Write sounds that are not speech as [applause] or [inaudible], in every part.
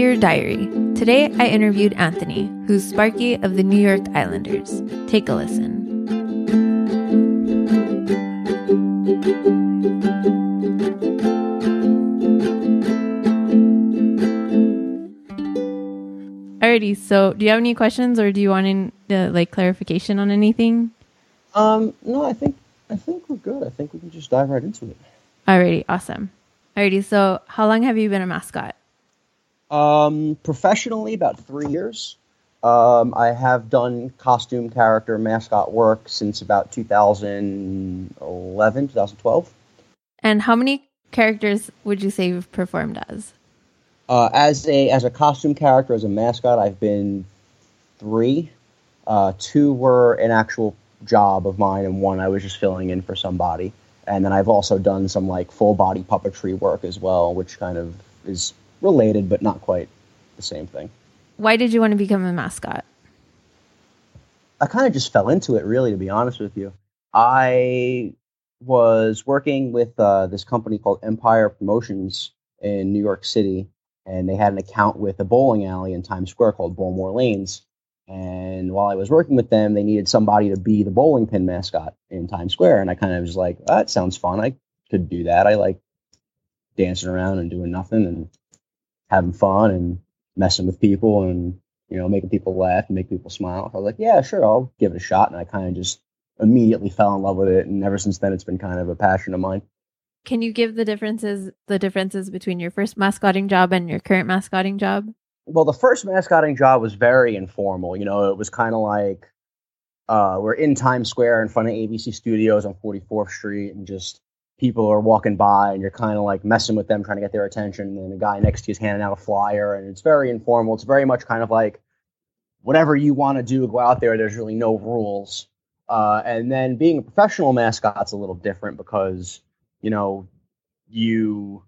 Dear Diary. Today I interviewed Anthony, who's Sparky of the New York Islanders. Take a listen. Alrighty, so do you have any questions or do you want any, uh, like clarification on anything? Um, no, I think I think we're good. I think we can just dive right into it. Alrighty, awesome. Alrighty, so how long have you been a mascot? Um, professionally, about three years. Um, I have done costume character mascot work since about 2011, 2012. And how many characters would you say you've performed as? Uh, as a as a costume character, as a mascot, I've been three. Uh, two were an actual job of mine, and one I was just filling in for somebody. And then I've also done some like full body puppetry work as well, which kind of is related but not quite the same thing. Why did you want to become a mascot? I kind of just fell into it, really, to be honest with you. I was working with uh, this company called Empire Promotions in New York City, and they had an account with a bowling alley in Times Square called Bowlmor Lanes. And while I was working with them, they needed somebody to be the bowling pin mascot in Times Square. And I kind of was like, oh, that sounds fun. I could do that. I like dancing around and doing nothing and having fun and messing with people and you know making people laugh and make people smile. I was like, yeah, sure, I'll give it a shot. And I kind of just immediately fell in love with it, and ever since then, it's been kind of a passion of mine. Can you give the differences the differences between your first mascotting job and your current mascotting job? Well, the first mascotting job was very informal. You know, it was kind of like uh, we're in Times Square in front of ABC Studios on 44th Street, and just people are walking by and you're kind of like messing with them, trying to get their attention. And then the guy next to you is handing out a flyer, and it's very informal. It's very much kind of like whatever you want to do, go out there. There's really no rules. Uh, and then being a professional mascot's a little different because you know you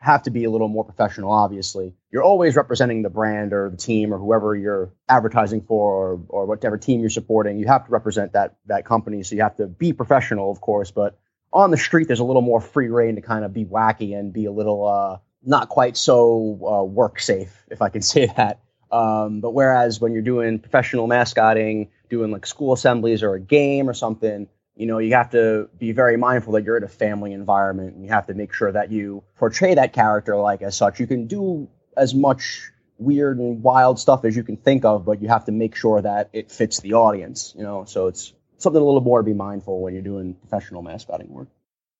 have to be a little more professional. Obviously, you're always representing the brand or the team or whoever you're advertising for or, or whatever team you're supporting. You have to represent that that company, so you have to be professional, of course, but on the street, there's a little more free reign to kind of be wacky and be a little uh, not quite so uh, work safe, if I can [laughs] say that. Um, but whereas when you're doing professional mascotting, doing like school assemblies or a game or something, you know, you have to be very mindful that you're in a family environment and you have to make sure that you portray that character like as such. You can do as much weird and wild stuff as you can think of, but you have to make sure that it fits the audience, you know, so it's something a little more to be mindful when you're doing professional mascotting work.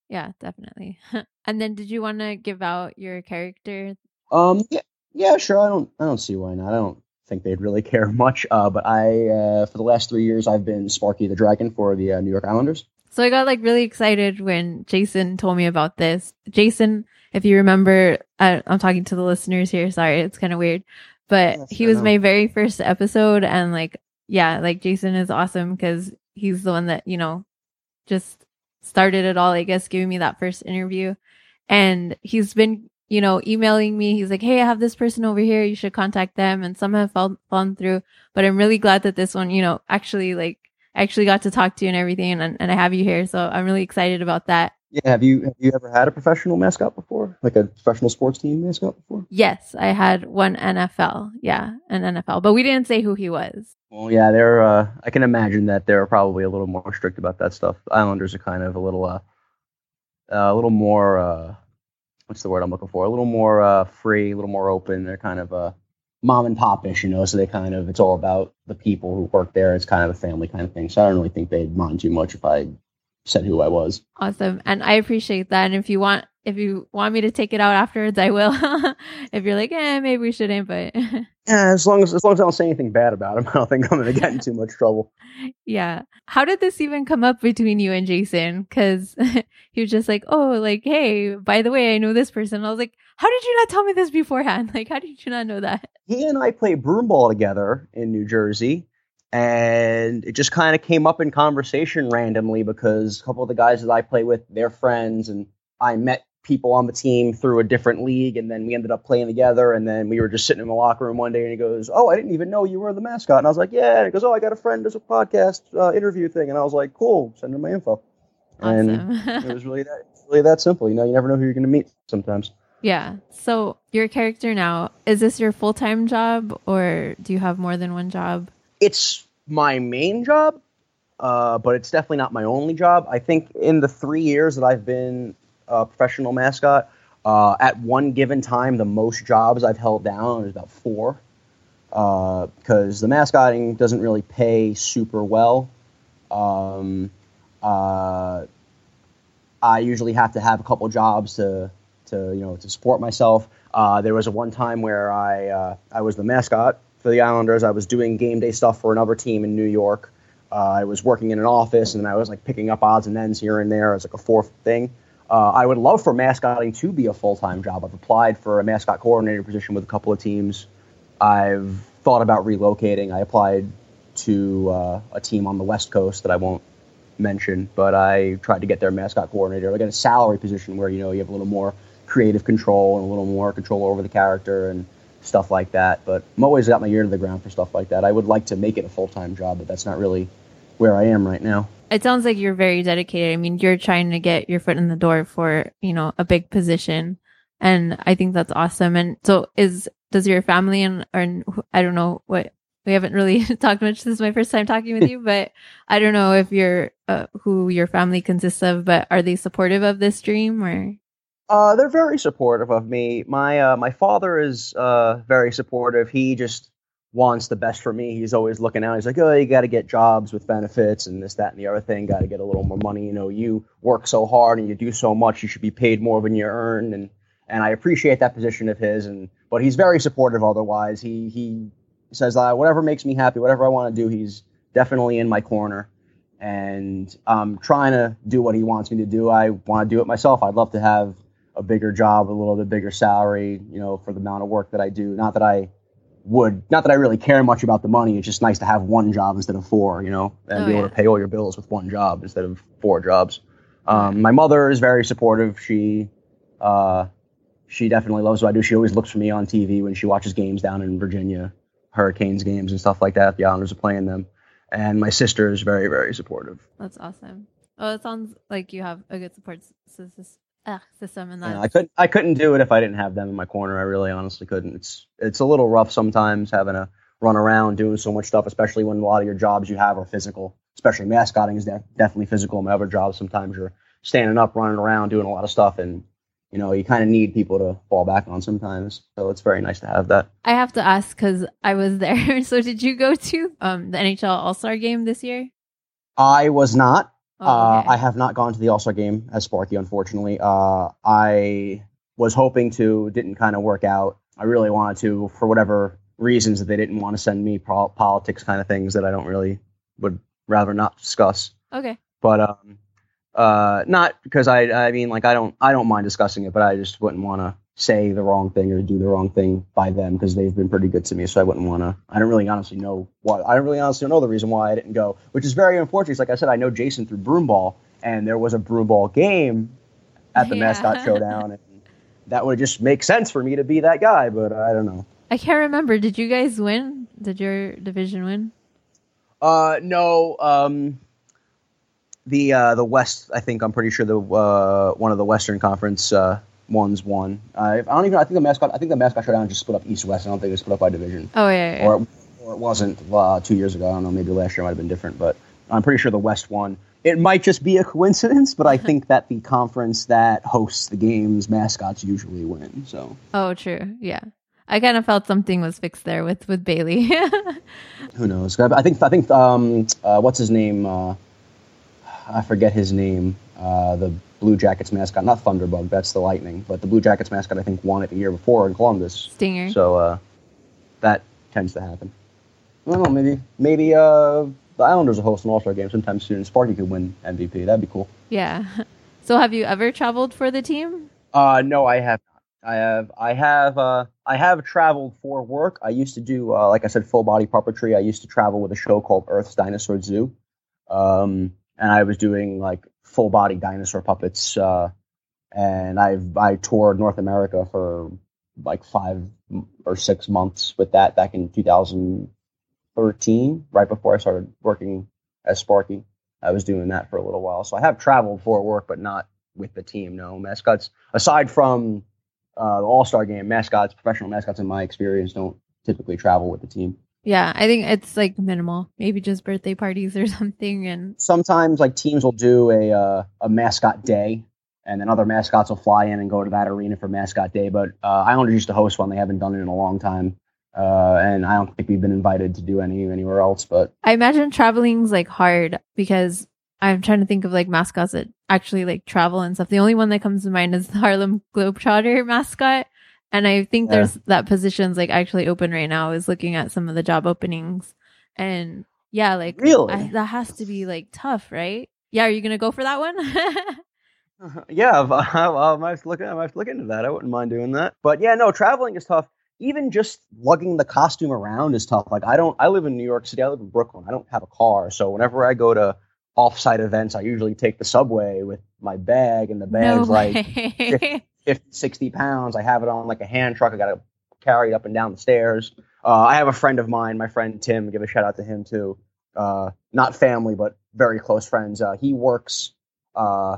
Yeah, definitely. [laughs] and then did you want to give out your character? Um yeah, yeah, sure. I don't I don't see why not. I don't think they'd really [laughs] care much. Uh, but I uh, for the last 3 years I've been Sparky the Dragon for the uh, New York Islanders. So I got like really excited when Jason told me about this. Jason, if you remember, I, I'm talking to the listeners here. Sorry, it's kind of weird, but yes, he was my very first episode, and like, yeah, like Jason is awesome because he's the one that, you know, just started it all, I guess, giving me that first interview. And he's been, you know, emailing me. He's like, Hey, I have this person over here. You should contact them. And some have fall- fallen through, but I'm really glad that this one, you know, actually like, I actually got to talk to you and everything. And, and I have you here. So I'm really excited about that. Yeah, have you have you ever had a professional mascot before? Like a professional sports team mascot before? Yes, I had one NFL. Yeah, an NFL, but we didn't say who he was. Well, yeah, they're. Uh, I can imagine that they're probably a little more strict about that stuff. Islanders are kind of a little, uh, a little more. Uh, what's the word I'm looking for? A little more uh, free, a little more open. They're kind of uh, mom and popish, you know. So they kind of it's all about the people who work there. It's kind of a family kind of thing. So I don't really think they'd mind too much if I said who I was. Awesome. And I appreciate that. And if you want if you want me to take it out afterwards, I will. [laughs] if you're like, eh, maybe we shouldn't, but [laughs] yeah, as long as as long as I don't say anything bad about him, [laughs] I don't think I'm gonna get in too much trouble. Yeah. How did this even come up between you and Jason? Because he was just like, oh, like, hey, by the way, I know this person. I was like, how did you not tell me this beforehand? Like, how did you not know that? He and I play broomball together in New Jersey and it just kind of came up in conversation randomly because a couple of the guys that I play with, they're friends, and I met people on the team through a different league, and then we ended up playing together. And then we were just sitting in the locker room one day, and he goes, "Oh, I didn't even know you were the mascot." And I was like, "Yeah." And he goes, "Oh, I got a friend does a podcast uh, interview thing," and I was like, "Cool, send him my info." Awesome. And [laughs] it was really that really that simple. You know, you never know who you're going to meet sometimes. Yeah. So your character now, is this your full time job or do you have more than one job? It's my main job, uh, but it's definitely not my only job. I think in the three years that I've been a professional mascot, uh, at one given time, the most jobs I've held down is about four. Because uh, the mascotting doesn't really pay super well. Um, uh, I usually have to have a couple jobs to to you know to support myself. Uh, there was a one time where I uh, I was the mascot for the Islanders. I was doing game day stuff for another team in New York. Uh, I was working in an office, and I was like picking up odds and ends here and there as like a fourth thing. Uh, I would love for mascotting to be a full time job. I've applied for a mascot coordinator position with a couple of teams. I've thought about relocating. I applied to uh, a team on the West Coast that I won't mention, but I tried to get their mascot coordinator, like in a salary position where you know you have a little more creative control and a little more control over the character and stuff like that. But I'm always got my ear to the ground for stuff like that. I would like to make it a full time job, but that's not really where I am right now. It sounds like you're very dedicated. I mean, you're trying to get your foot in the door for, you know, a big position. And I think that's awesome. And so is, does your family and, or I don't know what, we haven't really [laughs] talked much. This is my first time talking with [laughs] you, but I don't know if you're, uh, who your family consists of, but are they supportive of this dream or? Uh, they're very supportive of me. My uh, my father is uh, very supportive. He just wants the best for me. He's always looking out. He's like, oh, you got to get jobs with benefits and this, that, and the other thing. Got to get a little more money. You know, you work so hard and you do so much. You should be paid more than you earn. And and I appreciate that position of his. And but he's very supportive. Otherwise, he he says uh, whatever makes me happy, whatever I want to do. He's definitely in my corner. And I'm trying to do what he wants me to do. I want to do it myself. I'd love to have a bigger job, a little bit bigger salary, you know, for the amount of work that I do. Not that I would, not that I really care much about the money. It's just nice to have one job instead of four, you know, and oh, be able yeah. to pay all your bills with one job instead of four jobs. Um, my mother is very supportive. She, uh, she definitely loves what I do. She always looks for me on TV when she watches games down in Virginia, Hurricanes games and stuff like that. The Islanders are playing them. And my sister is very, very supportive. That's awesome. Oh, it sounds like you have a good support system and that. Yeah, I couldn't I couldn't do it if I didn't have them in my corner. I really honestly couldn't. It's it's a little rough sometimes having to run around doing so much stuff, especially when a lot of your jobs you have are physical. Especially mascotting is def- definitely physical. My other jobs sometimes you're standing up, running around, doing a lot of stuff, and you know you kind of need people to fall back on sometimes. So it's very nice to have that. I have to ask because I was there. [laughs] so did you go to um, the NHL All Star game this year? I was not. Oh, uh, okay. uh, I have not gone to the All Star game as Sparky, unfortunately. Uh, I was hoping to, didn't kind of work out. I really wanted to, for whatever reasons that they didn't want to send me pro- politics kind of things that I don't really would rather not discuss. Okay. But um, uh, not because I, I mean, like I don't, I don't mind discussing it, but I just wouldn't want to say the wrong thing or do the wrong thing by them because they've been pretty good to me. So I wouldn't want to. I don't really honestly know what. I don't really honestly know the reason why I didn't go, which is very unfortunate. Like I said, I know Jason through Broomball, and there was a Broomball game at the yeah. mascot showdown, and that would just make sense for me to be that guy. But I don't know. I can't remember. Did you guys win? Did your division win? Uh, no. Um, the uh, the West. I think I'm pretty sure the uh, one of the Western Conference uh, one's one. I, I don't even. I think the mascot. I think the mascot showdown just split up east west. I don't think they split up by division. Oh yeah. yeah. Or, or it wasn't uh, two years ago. I don't know. Maybe last year might have been different, but I'm pretty sure the West won. It might just be a coincidence, but I [laughs] think that the conference that hosts the games mascots usually win. So. Oh, true. Yeah. I kind of felt something was fixed there with with Bailey. [laughs] Who knows? I think I think um, uh, what's his name? Uh, I forget his name. Uh, the Blue Jackets mascot, not Thunderbug, that's the Lightning, but the Blue Jackets mascot I think won it the year before in Columbus. Stinger. So uh, that tends to happen. I don't know, maybe maybe uh, the Islanders will host an All Star game sometime soon. Sparky could win MVP. That'd be cool. Yeah. [laughs] So have you ever traveled for the team? Uh, no, I have not. I have I have uh, I have traveled for work. I used to do uh, like I said, full body puppetry. I used to travel with a show called Erth's Dinosaur Zoo. Um, and I was doing like full body dinosaur puppets. Uh, and I've I toured North America for like five or six months with that back in 2013, right before I started working as Sparky. I was doing that for a little while, so I have traveled for work, but not with the team. No mascots aside from uh, the All Star game, mascots, professional mascots, in my experience, don't typically travel with the team. Yeah, I think it's like minimal. Maybe just birthday parties or [laughs] something. And sometimes like teams will do a uh, a mascot day, and then other mascots will fly in and go to that arena for mascot day. But uh, Islanders used to host one; they haven't done it in a long time. Uh, and I don't think we've been invited to do any anywhere else. But I imagine traveling's like hard because I'm trying to think of like mascots that actually like travel and stuff. The only one that comes to mind is the Harlem Globetrotter mascot. And I think yeah. there's that position's like actually open right now is looking at some of the job openings. And yeah, like really I, that has to be like tough, right? Yeah. Are you going to go for that one? [laughs] uh, yeah. [laughs] I, I, I might look, I might look into that. I wouldn't mind doing that. But yeah, no, traveling is tough even just lugging the costume around is tough. Like I don't, I live in New York City. I live in Brooklyn. I don't have a car, so whenever I go to offsite events, I usually take the subway with my bag, and the bag's no like 50, 60 pounds. I have it on like a hand truck. I got to carry it up and down the stairs. Uh, I have a friend of mine, my friend Tim. Give a shout out to him too. Uh, not family, but very close friends. Uh, he works uh,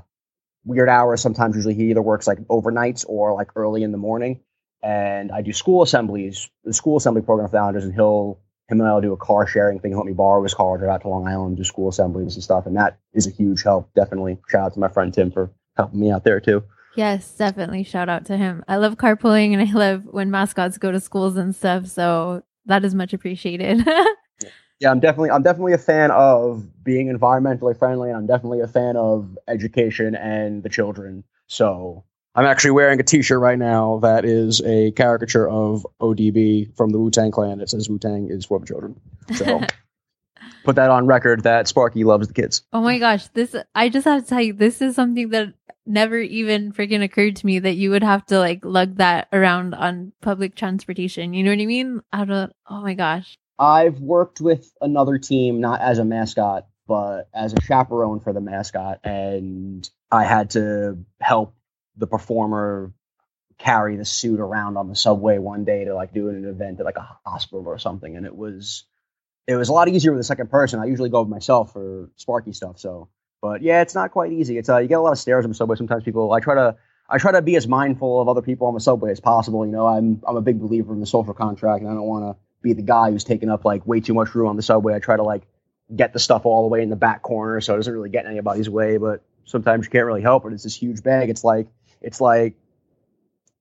weird hours. Sometimes, usually, he either works like overnights or like early in the morning and I do school assemblies, the school assembly program for founders, and he'll him and I'll do a car sharing thing. He'll let me borrow his car, drive out to Long Island, do school assemblies and stuff, and that is a huge help. Definitely shout out to my friend Tim for helping me out there too. Yes, definitely shout out to him. I love carpooling and I love when mascots go to schools and stuff. So that is much appreciated. [laughs] yeah, I'm definitely I'm definitely a fan of being environmentally friendly and I'm definitely a fan of education and the children. So I'm actually wearing a T-shirt right now that is a caricature of ODB from the Wu Tang Clan. It says Wu Tang is for the children. So [laughs] put that on record that Sparky loves the kids. Oh my gosh, this I just have to tell you, this is something that never even freaking occurred to me that you would have to like lug that around on public transportation. You know what I mean? I don't. Oh my gosh. I've worked with another team, not as a mascot, but as a chaperone for the mascot, and I had to help the performer carry the suit around on the subway one day to like do an event at like a hospital or something and it was it was a lot easier with a second person. I usually go with myself for sparky stuff so but yeah it's not quite easy. It's uh, you get a lot of stares on the subway sometimes people i try to i try to be as mindful of other people on the subway as possible you know i'm i'm a big believer in the social contract and i don't want to be the guy who's taking up like way too much room on the subway. I try to like get the stuff all the way in the back corner so it doesn't really get in anybody's way but sometimes you can't really help it. It's this huge bag. It's like it's like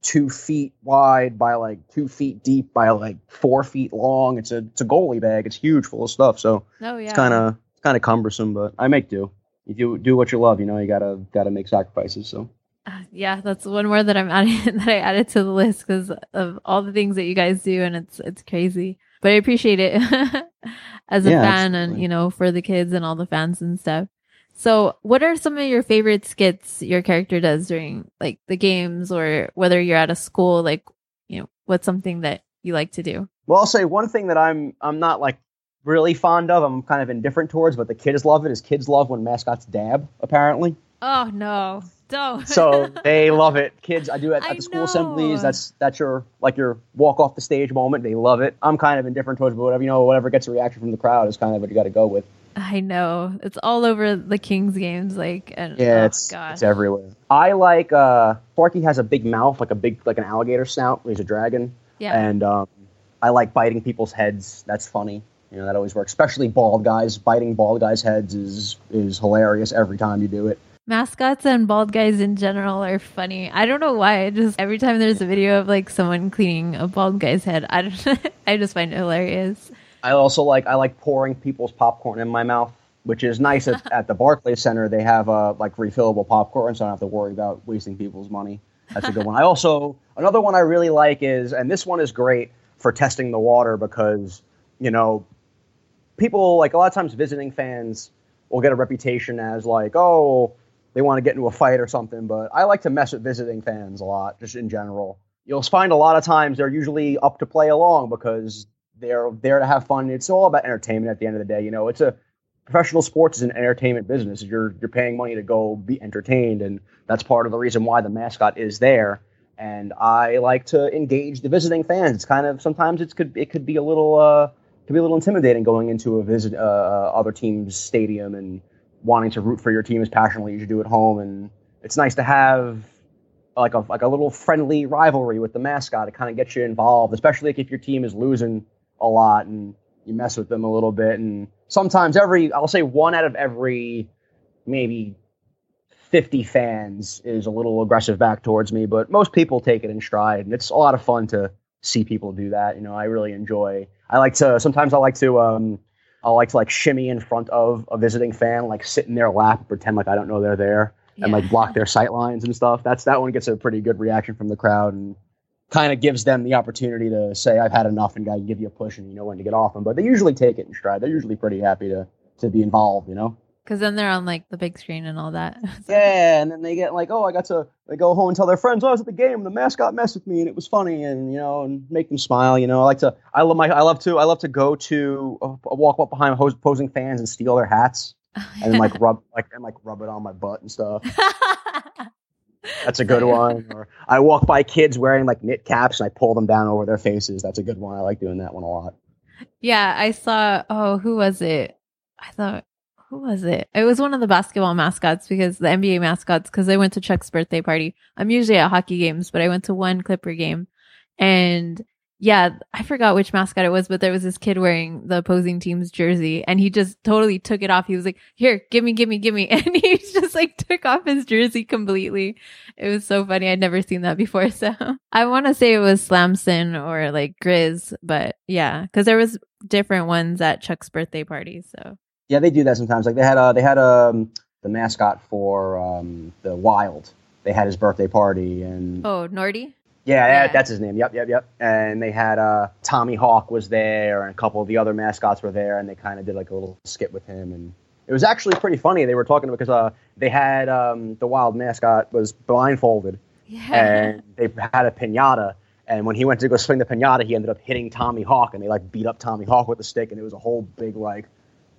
two feet wide by like two feet deep by like four feet long. It's a it's a goalie bag. It's huge, full of stuff. So oh, yeah. it's kind of it's kind of cumbersome, but I make do. You do do what you love. You know, you gotta gotta make sacrifices. So. Uh, yeah, that's one more that I'm [laughs] adding that I added to the list because of all the things that you guys do, and it's it's crazy. But I appreciate it [laughs] as a yeah, fan, and you know, for the kids and all the fans and stuff. So, what are some of your favorite skits your character does during like the games or whether you're at a school like, you know, what's something that you like to do? Well, I'll say one thing that I'm I'm not like really fond of, I'm kind of indifferent towards, but the kids love it is kids love when mascots dab, apparently. Oh no. Don't. so [laughs] they love it. Kids, I do it at, the school know. assemblies. That's that's your like your walk off the stage moment. They love it. I'm kind of indifferent towards, but whatever you know, whatever gets a reaction from the crowd is kind of what you got to go with. I know it's all over the Kings games, like and yeah, oh, it's God. it's everywhere. I like uh Sparky has a big mouth, like a big like an alligator snout. He's a dragon. Yeah, and um, I like biting people's heads. That's funny. You know that always works, especially bald guys. Biting bald guys' heads is is hilarious every time you do it. Mascots and bald guys in general are funny. I don't know why. I just every time there's a video of like someone cleaning a bald guy's head, I don't. [laughs] I just find it hilarious. I also like I like pouring people's popcorn in my mouth, which is nice at, [laughs] at the Barclays Center. They have uh, like refillable popcorn, so I don't have to worry about wasting people's money. That's a good one. I [laughs] also another one I really like is, and this one is great for testing the water because you know people like a lot of times visiting fans will get a reputation as like oh they want to get into a fight or something, but I like to mess with visiting fans a lot, just in general. You'll find a lot of times they're usually up to play along because they're there to have fun. It's all about entertainment at the end of the day. You know, it's a professional sports is an entertainment business. You're you're paying money to go be entertained, and that's part of the reason why the mascot is there. And I like to engage the visiting fans. It's kind of sometimes it's could it could be a little uh could be a little intimidating going into a visit uh, uh, other team's stadium and wanting to root for your team as passionately as you do at home. And it's nice to have like a like a little friendly rivalry with the mascot. It kind of gets you involved, especially like if your team is losing a lot and you mess with them a little bit. And sometimes every I'll say one out of every maybe 50 fans is a little aggressive back towards me, but most people take it in stride, and it's a lot of fun to see people do that. You know, I really enjoy. I like to sometimes I like to um I like to like shimmy in front of a visiting fan, like sit in their lap, pretend like I don't know they're there, yeah. and like block their sight lines and stuff. That's that one gets a pretty good reaction from the crowd and kind of gives them the opportunity to say I've had enough and I can give you a push and you know when to get off them. But they usually take it in stride. They're usually pretty happy to to be involved. You know. Because then they're on like the big screen and all that. [laughs] yeah, and then they get like, oh, I got to. They go home and tell their friends, oh, I was at the game. The mascot messed with me, and it was funny, and you know, and make them smile. You know, I like to. I love my. I love to. I love to go to a, a walk up behind opposing fans and steal their hats, [laughs] and then like rub like and like rub it on my butt and stuff. [laughs] That's a good one. Or I walk by kids wearing like knit caps and I pull them down over their faces. That's a good one. I like doing that one a lot. Yeah, I saw. Oh, who was it? I thought who was it? It was one of the basketball mascots because the NBA mascots, because I went to Chuck's birthday party. I'm usually at hockey games, but I went to one Clipper game. And yeah, I forgot which mascot it was, but there was this kid wearing the opposing team's jersey and he just totally took it off. He was like, here, give me, give me, give me. [laughs] And he just like took off his jersey completely. It was so funny. I'd never seen that before. [laughs] So I want to say it was Slamson or like Grizz, but yeah, cause there was different ones at Chuck's birthday party. So yeah, they do that sometimes. Like they had uh, they had um, the mascot for um, the Wild. They had his birthday party and oh Nordy. Yeah, yeah, that's his name. Yep, yep, yep. And they had uh, Tommy Hawk was there, and a couple of the other mascots were there, and they kind of did like a little skit with him, and it was actually pretty funny. They were talking because uh, they had um, the wild mascot was blindfolded, yeah. and they had a pinata, and when he went to go swing the pinata, he ended up hitting Tommy Hawk, and they like beat up Tommy Hawk with a stick, and it was a whole big like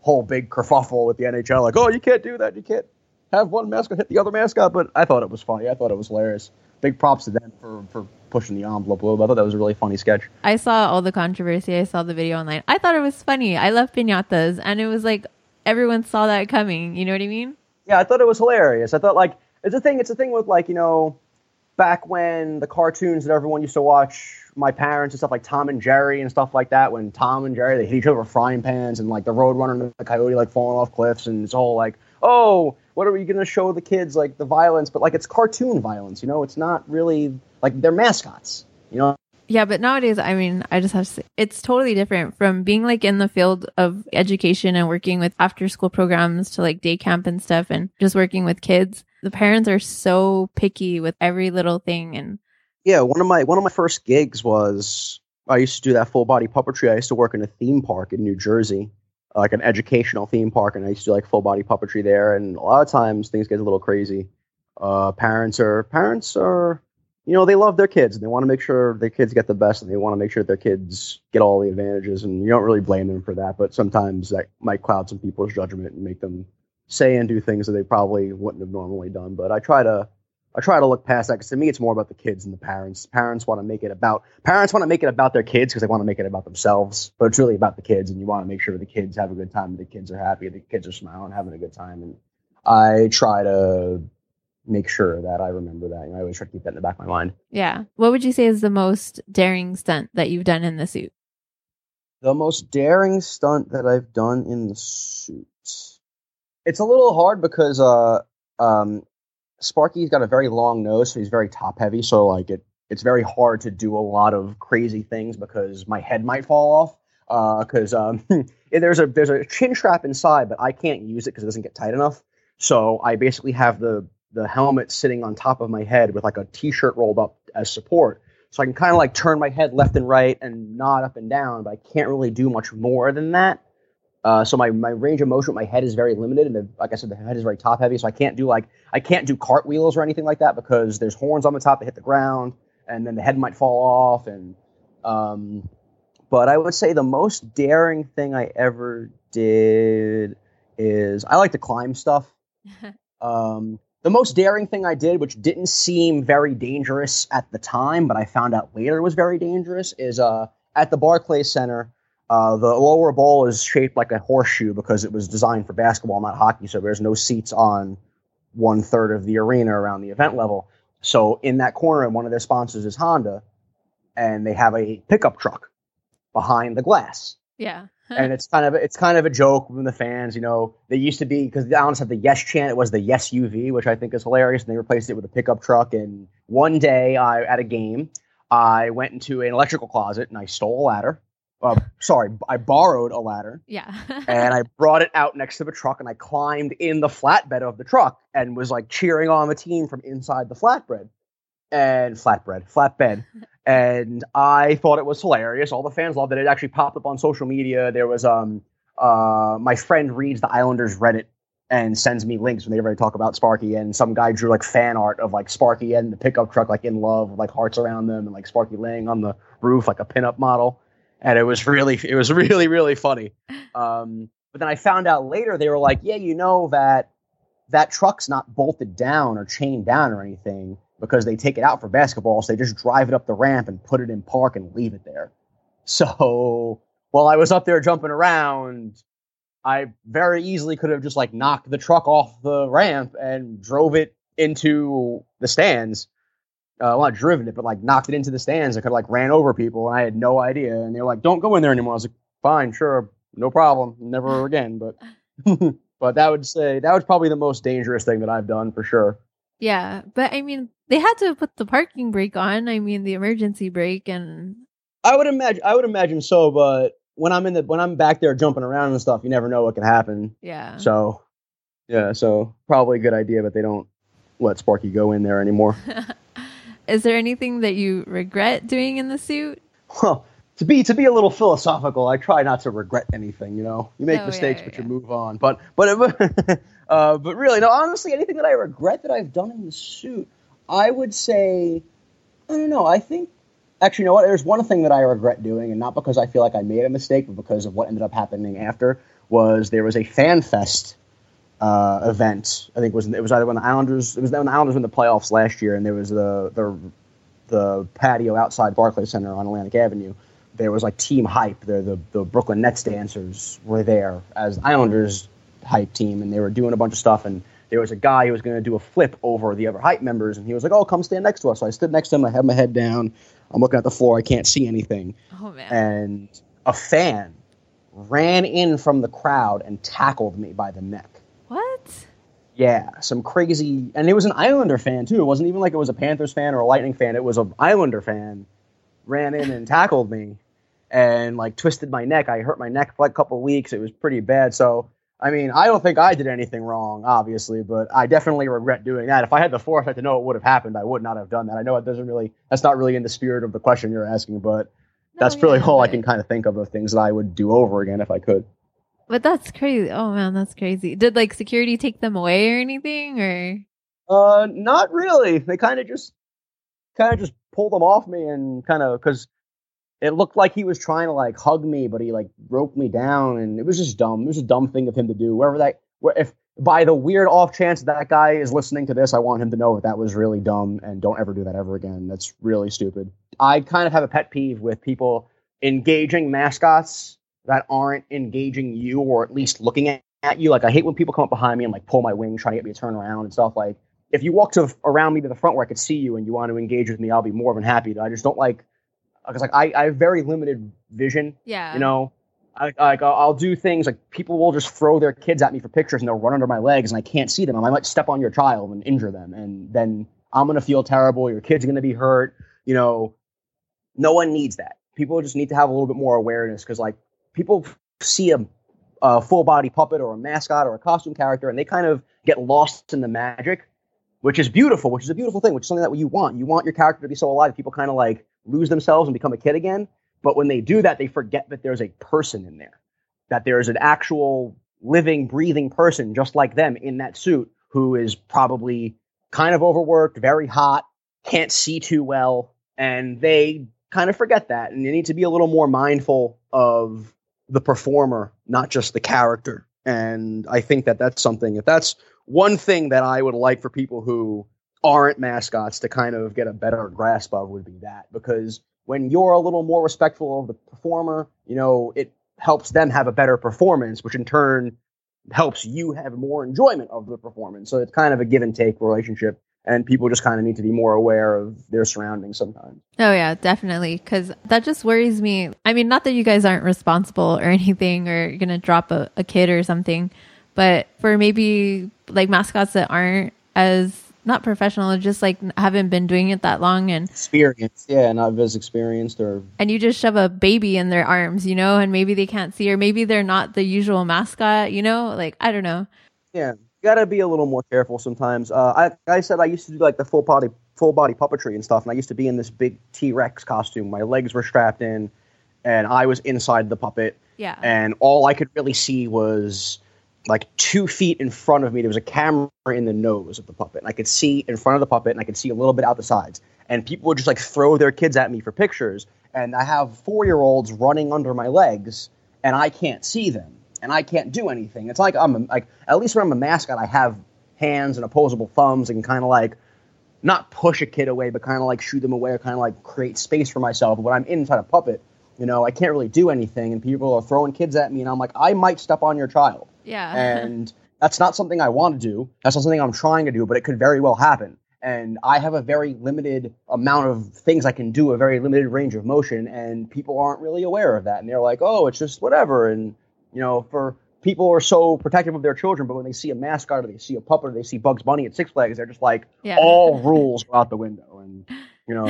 whole big kerfuffle with the NHL, like, oh, you can't do that. You can't have one mascot hit the other mascot. But I thought it was funny. I thought it was hilarious. Big props to them for, for pushing the envelope a little bit. I thought that was a really funny sketch. I saw all the controversy. I saw the video online. I thought it was funny. I love pinatas, and it was like everyone saw that coming. You know what I mean? Yeah, I thought it was hilarious. I thought like it's a thing. It's a thing with like you know, back when the cartoons that everyone used to watch my parents and stuff like Tom and Jerry and stuff like that. When Tom and Jerry they hit each other with frying pans and like the Roadrunner and the Coyote like falling off cliffs and it's all like, oh, what are we gonna show the kids like the violence? But like it's cartoon violence, you know. It's not really like they're mascots, you know. Yeah, but nowadays, I mean, I just have to say, it's totally different from being like in the field of education and working with after school programs to like day camp and stuff and just working with kids. The parents are so picky with every little thing and yeah, one of my one of my first gigs was I used to do that full body puppetry. I used to work in a theme park in New Jersey, like an educational theme park, and I used to do like full body puppetry there. And a lot of times things get a little crazy. Uh, parents are parents are you know they love their kids and they want to make sure their kids get the best and they want to make sure their kids get all the advantages and you don't really blame them for that but sometimes that might cloud some people's judgment and make them say and do things that they probably wouldn't have normally done but i try to I try to look past that because to me it's more about the kids and the parents. Parents want to make it about parents want to make it about their kids because they want to make it about themselves, but it's really about the kids, and you want to make sure the kids have a good time, the kids are happy, the kids are smiling, having a good time, and I try to make sure that I remember that. You know, I always try to keep that in the back of my mind. Yeah. What would you say is the most daring stunt that you've done in the suit? The most daring stunt that I've done in the suit. It's a little hard because uh um Sparky's got a very long nose, so he's very top heavy. So like it, it's very hard to do a lot of crazy things because my head might fall off. Because uh, um, [laughs] there's a there's a chin strap inside, but I can't use it because it doesn't get tight enough. So I basically have the the helmet sitting on top of my head with like a t-shirt rolled up as support. So I can kind of like turn my head left and right and nod up and down, but I can't really do much more than that. Uh, so my, my range of motion with my head is very limited, and the, like I said, the head is very top heavy. So I can't do like I can't do cartwheels or anything like that because there's horns on the top that hit the ground, and then the head might fall off. And um, but I would say the most daring thing I ever did is I like to climb stuff. [laughs] um, the most daring thing I did, which didn't seem very dangerous at the time, but I found out later was very dangerous, is uh, at the Barclays Center uh, the lower bowl is shaped like a horseshoe because it was designed for basketball, not hockey. So there's no seats on one third of the arena around the event level. So in that corner, and one of their sponsors is Honda, and they have a pickup truck behind the glass. Yeah. And it's kind of it's kind of a joke from the fans. You know, they used to be because the Islanders had the Yes chant. It was the Yes UV, which I think is hilarious, and they replaced it with a pickup truck. And one day, I at a game, I went into an electrical closet and I stole a ladder. Uh, sorry, I borrowed a ladder. Yeah. [laughs] and I brought it out next to the truck and I climbed in the flatbed of the truck and was like cheering on the team from inside the flatbed and flatbread, flatbed. And I thought it was hilarious. All the fans loved it. It actually popped up on social media. There was um uh my friend reads the Islanders Reddit and sends me links when they ever talk about Sparky and some guy drew like fan art of like Sparky and the pickup truck like in love with like hearts around them and like Sparky laying on the roof like a pinup model and it was really it was really really funny. Um, but then I found out later they were like, yeah, you know that that truck's not bolted down or chained down or anything because they take it out for basketball, so they just drive it up the ramp and put it in park and leave it there. [laughs] So while I was up there jumping around, I very easily could have just like knocked the truck off the ramp and drove it into the stands uh, well, not driven it, but like knocked it into the stands. I could have like ran over people, and I had no idea. And they were like, "Don't go in there anymore." I was like, "Fine, sure, no problem, never [laughs] again." But [laughs] but that would say that was probably the most dangerous thing that I've done for sure. Yeah, but I mean, they had to put the parking brake on. I mean, the emergency brake, and I would imagine I would imagine so. But when I'm in the when I'm back there jumping around and stuff, you never know what can happen. Yeah. So yeah, so probably a good idea, but they don't let Sparky go in there anymore. [laughs] Is there anything that you regret doing in the suit? Well, to be to be a little philosophical, I try not to regret anything. You know, you make Oh, mistakes, yeah, but yeah. you move on. But but [laughs] uh, but really, no. Honestly, anything that I regret that I've done in the suit, I would say, I don't know. I think actually, you know what? There's one thing that I regret doing, and not because I feel like I made a mistake, but because of what ended up happening after. Was there was a fan fest uh, event? I think it was it was either when the Islanders it was when the Islanders were in the playoffs last year, and there was the the the patio outside Barclays Center on Atlantic Avenue. There was like team hype. There, the the Brooklyn Nets dancers were there as Islanders hype team, and they were doing a bunch of stuff. And there was a guy who was going to do a flip over the other hype members, and he was like, "Oh, come stand next to us." So I stood next to him. I had my head down. I'm looking at the floor. I can't see anything. Oh man. And a fan ran in from the crowd and tackled me by the neck. what? Yeah, some crazy, and it was an Islander fan too. It wasn't even like it was a Panthers fan or a Lightning fan. It was an Islander fan. Ran in and tackled me, and like twisted my neck. I hurt my neck for like a couple of weeks. It was pretty bad. So I mean, I don't think I did anything wrong, obviously, but I definitely regret doing that. If I had the foresight to know it would have happened, I would not have done that. I know it doesn't really. That's not really in the spirit of the question you're asking, but that's No, really yeah, all I can kind of think of of things that I would do over again if I could. But that's crazy. Oh man, that's crazy. Did like security take them away or anything or Uh, not really. They kind of just, kind of just pulled them off me and kind of because it looked like he was trying to like hug me, but he like broke me down, and it was just dumb. It was a dumb thing of him to do. Wherever that, where if by the weird off chance that guy is listening to this, I want him to know that that was really dumb and don't ever do that ever again. That's really stupid. I kind of have a pet peeve with people engaging mascots that aren't engaging you or at least looking at, at you. Like I hate when people come up behind me and like pull my wing, trying to get me to turn around and stuff. Like if you walk to around me to the front where I could see you and you want to engage with me, I'll be more than happy. to. I just don't like because like I, I have very limited vision. yeah. You know, I, like I'll, I'll do things like people will just throw their kids at me for pictures and they'll run under my legs and I can't see them and I might step on your child and injure them and then I'm gonna feel terrible. Your kid's gonna be hurt. You know, no one needs that. People just need to have a little bit more awareness because like people see a, a full body puppet or a mascot or a costume character and they kind of get lost in the magic, which is beautiful, which is a beautiful thing, which is something that you want. You want your character to be so alive. People kind of like lose themselves and become a kid again. But when they do that, they forget that there's a person in there, that there's an actual living, breathing person just like them in that suit who is probably kind of overworked, very hot, can't see too well, and they kind of forget that. And they need to be a little more mindful of the performer, not just the character. And I think that that's something, if that's one thing that I would like for people who aren't mascots to kind of get a better grasp of would be that because when you're a little more respectful of the performer, you know, it helps them have a better performance, which in turn helps you have more enjoyment of the performance. So it's kind of a give and take relationship. and people just kind of need to be more aware of their surroundings sometimes. Oh yeah, definitely. Because that just worries me. I mean, not that you guys aren't responsible or [laughs] anything, or you're gonna drop a, a kid or something, but for maybe like mascots that aren't as not professional, just like haven't been doing it that long and experienced, yeah, not as experienced or and you just shove a baby in their arms, you know, and maybe they can't see or maybe they're not the usual mascot, you know, like I don't know. Yeah, gotta be a little more careful sometimes. Uh, I, like I said, I used to do like the full body, full body puppetry and stuff, and I used to be in this big T Rex costume. My legs were strapped in, and I was inside the puppet. Yeah. And all I could really see was like two feet in front of me. There was a camera in the nose of the puppet, and I could see in front of the puppet, and I could see a little bit out the sides. And people would just like throw their kids at me for pictures, and I have four year olds running under my legs, and I can't see them and I can't do anything. It's like I'm a, like at least when I'm a mascot, I have hands and opposable thumbs and kind of like not push a kid away, but kind of like shoot them away or kind of like create space for myself. But when I'm inside a puppet, you know, I can't really do anything, and people are throwing kids at me, and I'm like, I might step on your child. Yeah. and that's not something I want to do. That's not something I'm trying to do, but it could very well happen. And I have a very limited amount of things I can do, a very limited range of motion, and people aren't really aware of that. And they're like, oh, it's just whatever. And you know, for people are so protective of their children, but when they see a mascot or they see a puppet or they see Bugs Bunny at Six Flags, they're just like, yeah. all [laughs] rules go out the window. And, you know,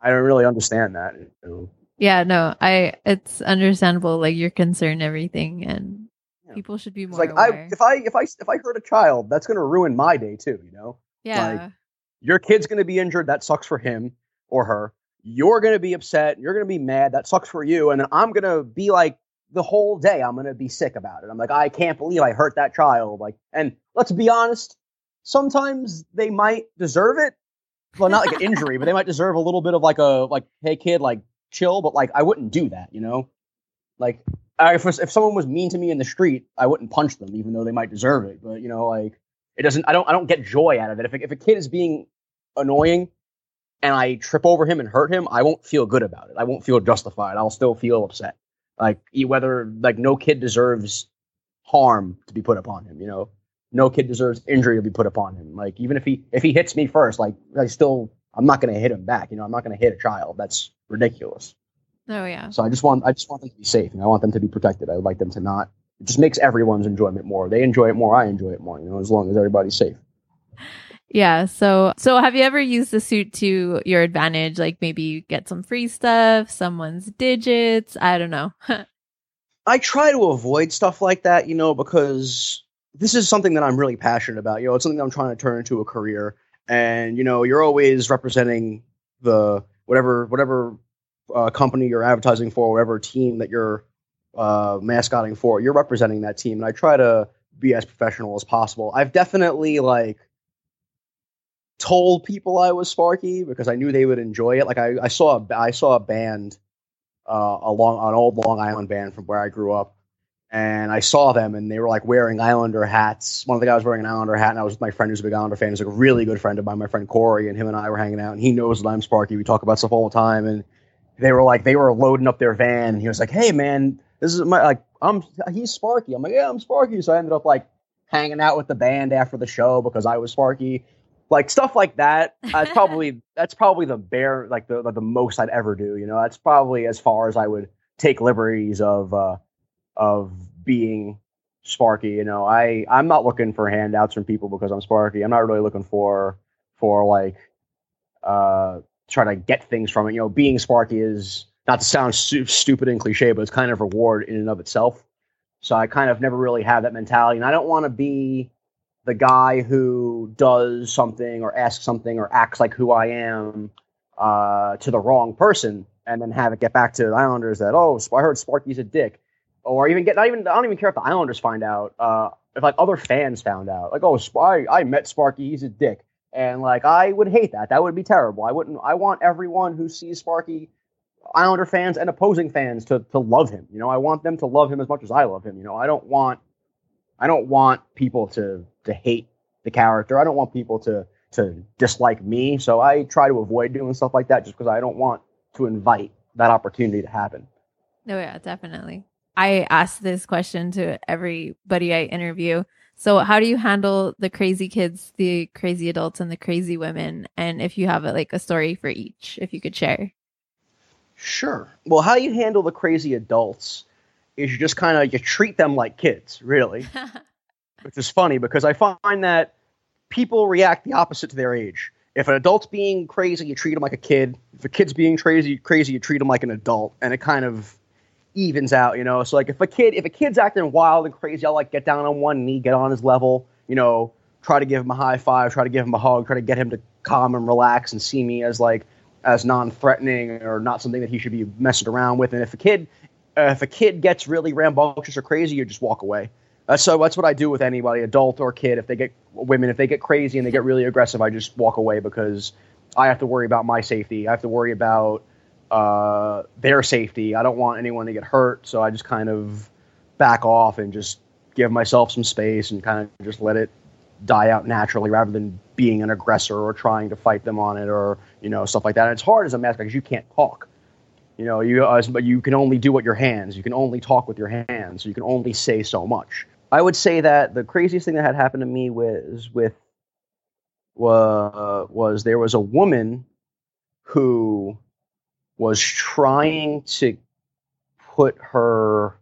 I don't really understand that. You know? Yeah, no, I, it's understandable, like your concern, everything. And. People should be more like, aware. I, if I, if I, if I hurt a child, that's going to ruin my day too, you know? Yeah. Like, your kid's going to be injured. That sucks for him or her. You're going to be upset. You're going to be mad. That sucks for you. And then I'm going to be like, the whole day I'm gonna be sick about it. I'm like, I can't believe I hurt that child. Like, and let's be honest, sometimes they might deserve it. Well, not like an injury, but they might [laughs] deserve a little bit of like a like, hey kid, like chill. But like, I wouldn't do that, you know. Like, if if someone was mean to me in the street, I wouldn't punch them, even though they might deserve it. But you know, like, it doesn't. I don't. I don't get joy out of it. If if a kid is being annoying and I trip over him and hurt him, I won't feel good about it. I won't feel justified. I'll still feel upset. Like whether like no kid deserves harm to be put upon him. You know, no kid deserves injury to be put upon him. Like even if he if he hits me first, like I still I'm not going to hit him back. You know, I'm not going to hit a child. That's ridiculous. Oh yeah. So I just want I just want them to be safe. and I want them to be protected. I would like them to not. It just makes everyone's enjoyment more. They enjoy it more. I enjoy it more. You know, as long as everybody's safe. Yeah. So, so have you ever used the suit to your advantage? Like maybe you get some free stuff, someone's digits. I don't know. [laughs] I try to avoid stuff like that, you know, because this is something that I'm really passionate about. You know, it's something I'm trying to turn into a career. And, you know, you're always representing the whatever, whatever uh, company you're advertising for, whatever team that you're uh, mascotting for, you're representing that team. And I try to be as professional as possible. I've definitely like, told people I was Sparky because I knew they would enjoy it. Like I, I saw a, I saw a band, uh, along an old Long Island band from where I grew up, and I saw them and they were like wearing Islander hats. One of the guys was wearing an Islander hat, and I was with my friend who's a big Islander fan. He's like a really good friend of mine, my friend Corey, and him and I were hanging out, and he knows that I'm Sparky. We talk about stuff all the time, and they were like they were loading up their van, and he was like, "Hey man, this is my like I'm he's Sparky." I'm like, "Yeah, I'm Sparky." So I ended up like hanging out with the band after the show because I was Sparky like stuff like that. That's [laughs] probably that's probably the bare like the the most I'd ever do. You know, that's probably as far as I would take liberties of uh, of being Sparky. You know, I I'm not looking for handouts from people because I'm Sparky. I'm not really looking for for like uh try to get things from it. You know, being Sparky is not to sound stu- stupid and cliche, but it's kind of reward in and of itself. So I kind of never really have that mentality, and I don't want to be the guy who does something or asks something or acts like who I am uh, to the wrong person, and then have it get back to the Islanders that oh, I heard Sparky's a dick, or even get not even I don't even care if the Islanders find out. Uh, if like other fans found out, like oh, I, I met Sparky, he's a dick, and like I would hate that. That would be terrible. I wouldn't. I want everyone who sees Sparky. Islander fans and opposing fans to to love him. You know, I want them to love him as much as I love him. You know, I don't want I don't want people to to hate the character. I don't want people to to dislike me. So I try to avoid doing stuff like that just because I don't want to invite that opportunity to happen. Oh yeah, definitely. I ask this question to everybody I interview. So, how do you handle the crazy kids, the crazy adults, and the crazy women? And if you have a, like a story for each, if you could share. Sure. Well, how you handle the crazy adults is you just kind of you treat them like kids, really, [laughs] which is funny because I find that people react the opposite to their age. If an adult's being crazy, you treat them like a kid. If a kid's being crazy, crazy, you treat them like an adult, and it kind of evens out, you know. So like if a kid if a kid's acting wild and crazy, I'll like get down on one knee, get on his level, you know, try to give him a high five, try to give him a hug, try to get him to calm and relax and see me as like as non-threatening or not something that he should be messing around with. And if a kid uh, if a kid gets really rambunctious or crazy, you just walk away. Uh, so that's what I do with anybody, adult or kid. If they get women, if they get crazy and they get really aggressive, I just walk away because I have to worry about my safety. I have to worry about uh, their safety. I don't want anyone to get hurt, so I just kind of back off and just give myself some space and kind of just let it die out naturally rather than being an aggressor or trying to fight them on it or you know stuff like that. And it's hard as a mascot because you can't talk. You know, you uh, you can only do what your hands. You can only talk with your hands. You can only say so much. I would say that the craziest thing that had happened to me was with uh, was there was a woman who was trying to put her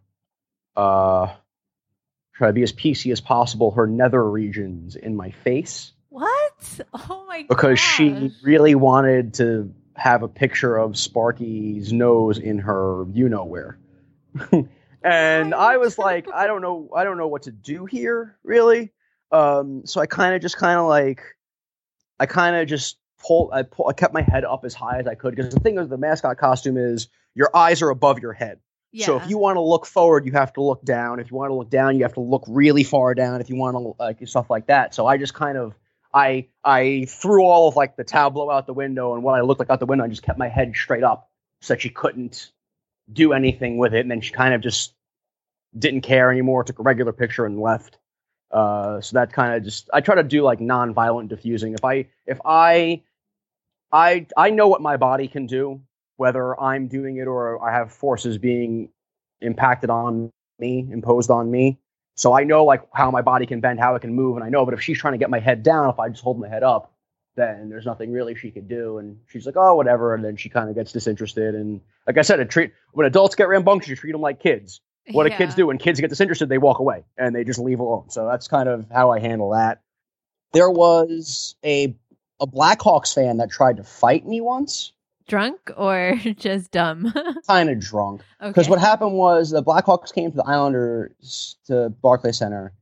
uh try to be as PC as possible her nether regions in my face. What? Oh my god. Because she really wanted to have a picture of Sparky's nose in her you know where. [laughs] and I was like, I don't know I don't know what to do here, really. Um so I kind of just kind of like I kind of just pull I, pull, I kept my head up as high as I could because the thing with the mascot costume is your eyes are above your head. Yeah. So if you want to look forward, you have to look down. If you want to look down, you have to look really far down. If you want to like stuff like that. So I just kind of I I threw all of like the tableau out the window and what I looked like out the window. I just kept my head straight up so that she couldn't do anything with it. And then she kind of just didn't care anymore. Took a regular picture and left. Uh, so that kind of just I try to do like non-violent diffusing. If I if I I I know what my body can do, whether I'm doing it or I have forces being impacted on me, imposed on me. So I know like how my body can bend, how it can move, and I know. But if she's trying to get my head down, if I just hold my head up, then there's nothing really she could do. And she's like, oh, whatever. And then she kind of gets disinterested. And like I said, treat when adults get rambunctious, you treat them like kids. What yeah. do kids do when kids get disinterested? They walk away and they just leave alone. So that's kind of how I handle that. There was a a Blackhawks fan that tried to fight me once. Drunk or [laughs] just dumb? [laughs] kind of drunk. Because okay. what happened was the Blackhawks came to the Islanders to Barclays Center,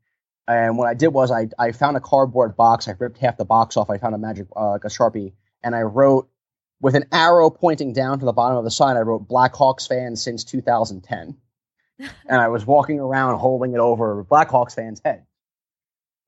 and what I did was I I found a cardboard box. I ripped half the box off. I found a magic uh, like a sharpie, and I wrote with an arrow pointing down to the bottom of the sign. I wrote Blackhawks fan since 2010, [laughs] and I was walking around holding it over Blackhawks fans' head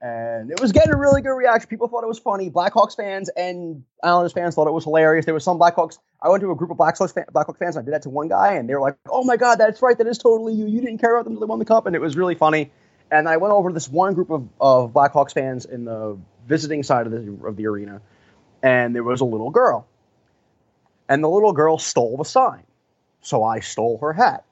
and it was getting a really good reaction. People thought it was funny. Blackhawks fans and Islanders fans thought it was hilarious. There was some Blackhawks. I went to a group of Blackhawks, fan, Blackhawks fans. I did that to one guy, and they were like, "Oh my god, that's right. That is totally you. You didn't care about them until they won the cup," and it was really funny. And I went over to this one group of, of Blackhawks fans in the visiting side of the of the arena, and there was a little girl, and the little girl stole the sign, so I stole her hat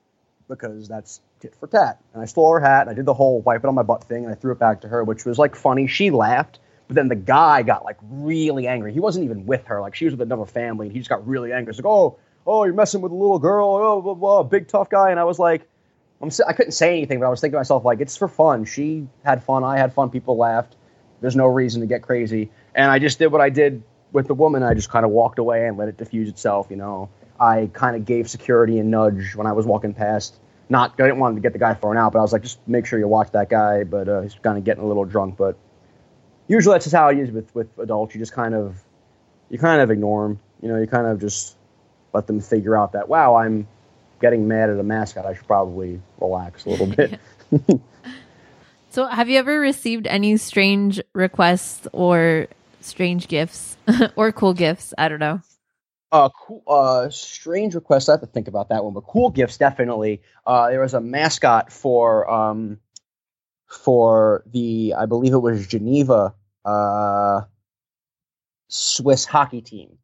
because that's tit for tat. And I stole her hat, and I did the whole wipe it on my butt thing, and I threw it back to her, which was like funny. She laughed, but then the guy got like really angry. He wasn't even with her; like she was with another family, and he just got really angry. He's like, "Oh, oh, you're messing with a little girl, oh, blah, blah, big tough guy." And I was like, I'm, I couldn't say anything, but I was thinking to myself, like, it's for fun. She had fun, I had fun, people laughed. There's no reason to get crazy, and I just did what I did with the woman. I just kind of walked away and let it diffuse itself. You know, I kind of gave security a nudge when I was walking past not I didn't want to get the guy thrown out, but I was like, just make sure you watch that guy. But uh, he's kind of getting a little drunk. But usually that's just how it is with with adults. You just kind of you kind of ignore them. You know, you kind of just let them figure out that wow, I'm getting mad at a mascot. I should probably relax a little bit. [laughs] so, have you ever received any strange requests or strange gifts [laughs] or cool gifts? I don't know. Uh, cool, uh, strange request. I have to think about that one, but cool gifts definitely. Uh, there was a mascot for um, for the I believe it was Geneva uh, Swiss hockey team.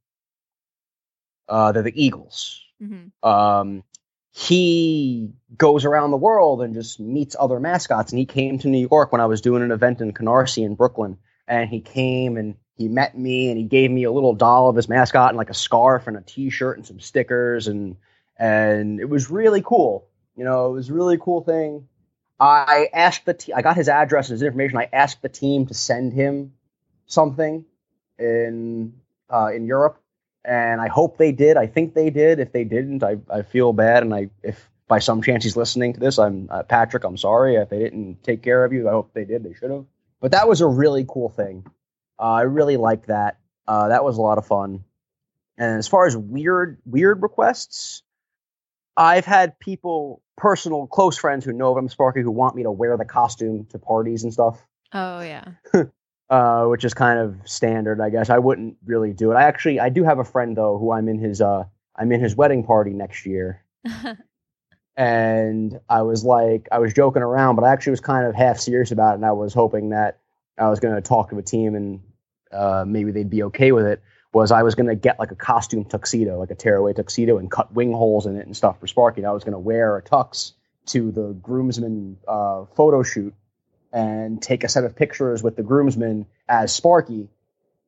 Uh, they're the Eagles. Mm-hmm. Um, he goes around the world and just meets other mascots. And he came to New York when I was doing an event in Canarsie in Brooklyn. And he came and he met me and he gave me a little doll of his mascot and like a scarf and a t-shirt and some stickers and and it was really cool. You know, it was a really cool thing. I asked the te- I got his address and his information. I asked the team to send him something in uh, in Europe, and I hope they did. I think they did. If they didn't, I, I feel bad. And I if by some chance he's listening to this, I'm uh, Patrick. I'm sorry if they didn't take care of you. I hope they did. They should have. But that was a really cool thing. Uh, I really liked that. Uh, that was a lot of fun. And as far as weird weird requests, I've had people, personal close friends who know I'm Sparky, who want me to wear the costume to parties and stuff. Oh yeah. [laughs] uh, which is kind of standard, I guess. I wouldn't really do it. I actually, I do have a friend though who I'm in his, uh, I'm in his wedding party next year, [laughs] and I was like, I was joking around, but I actually was kind of half serious about it, and I was hoping that I was going to talk to a team and uh, maybe they'd be okay with it. Was I was going to get like a costume tuxedo, like a tearaway tuxedo, and cut wing holes in it and stuff for Sparky. I was going to wear a tux to the groomsmen uh, photo shoot and take a set of pictures with the groomsmen as Sparky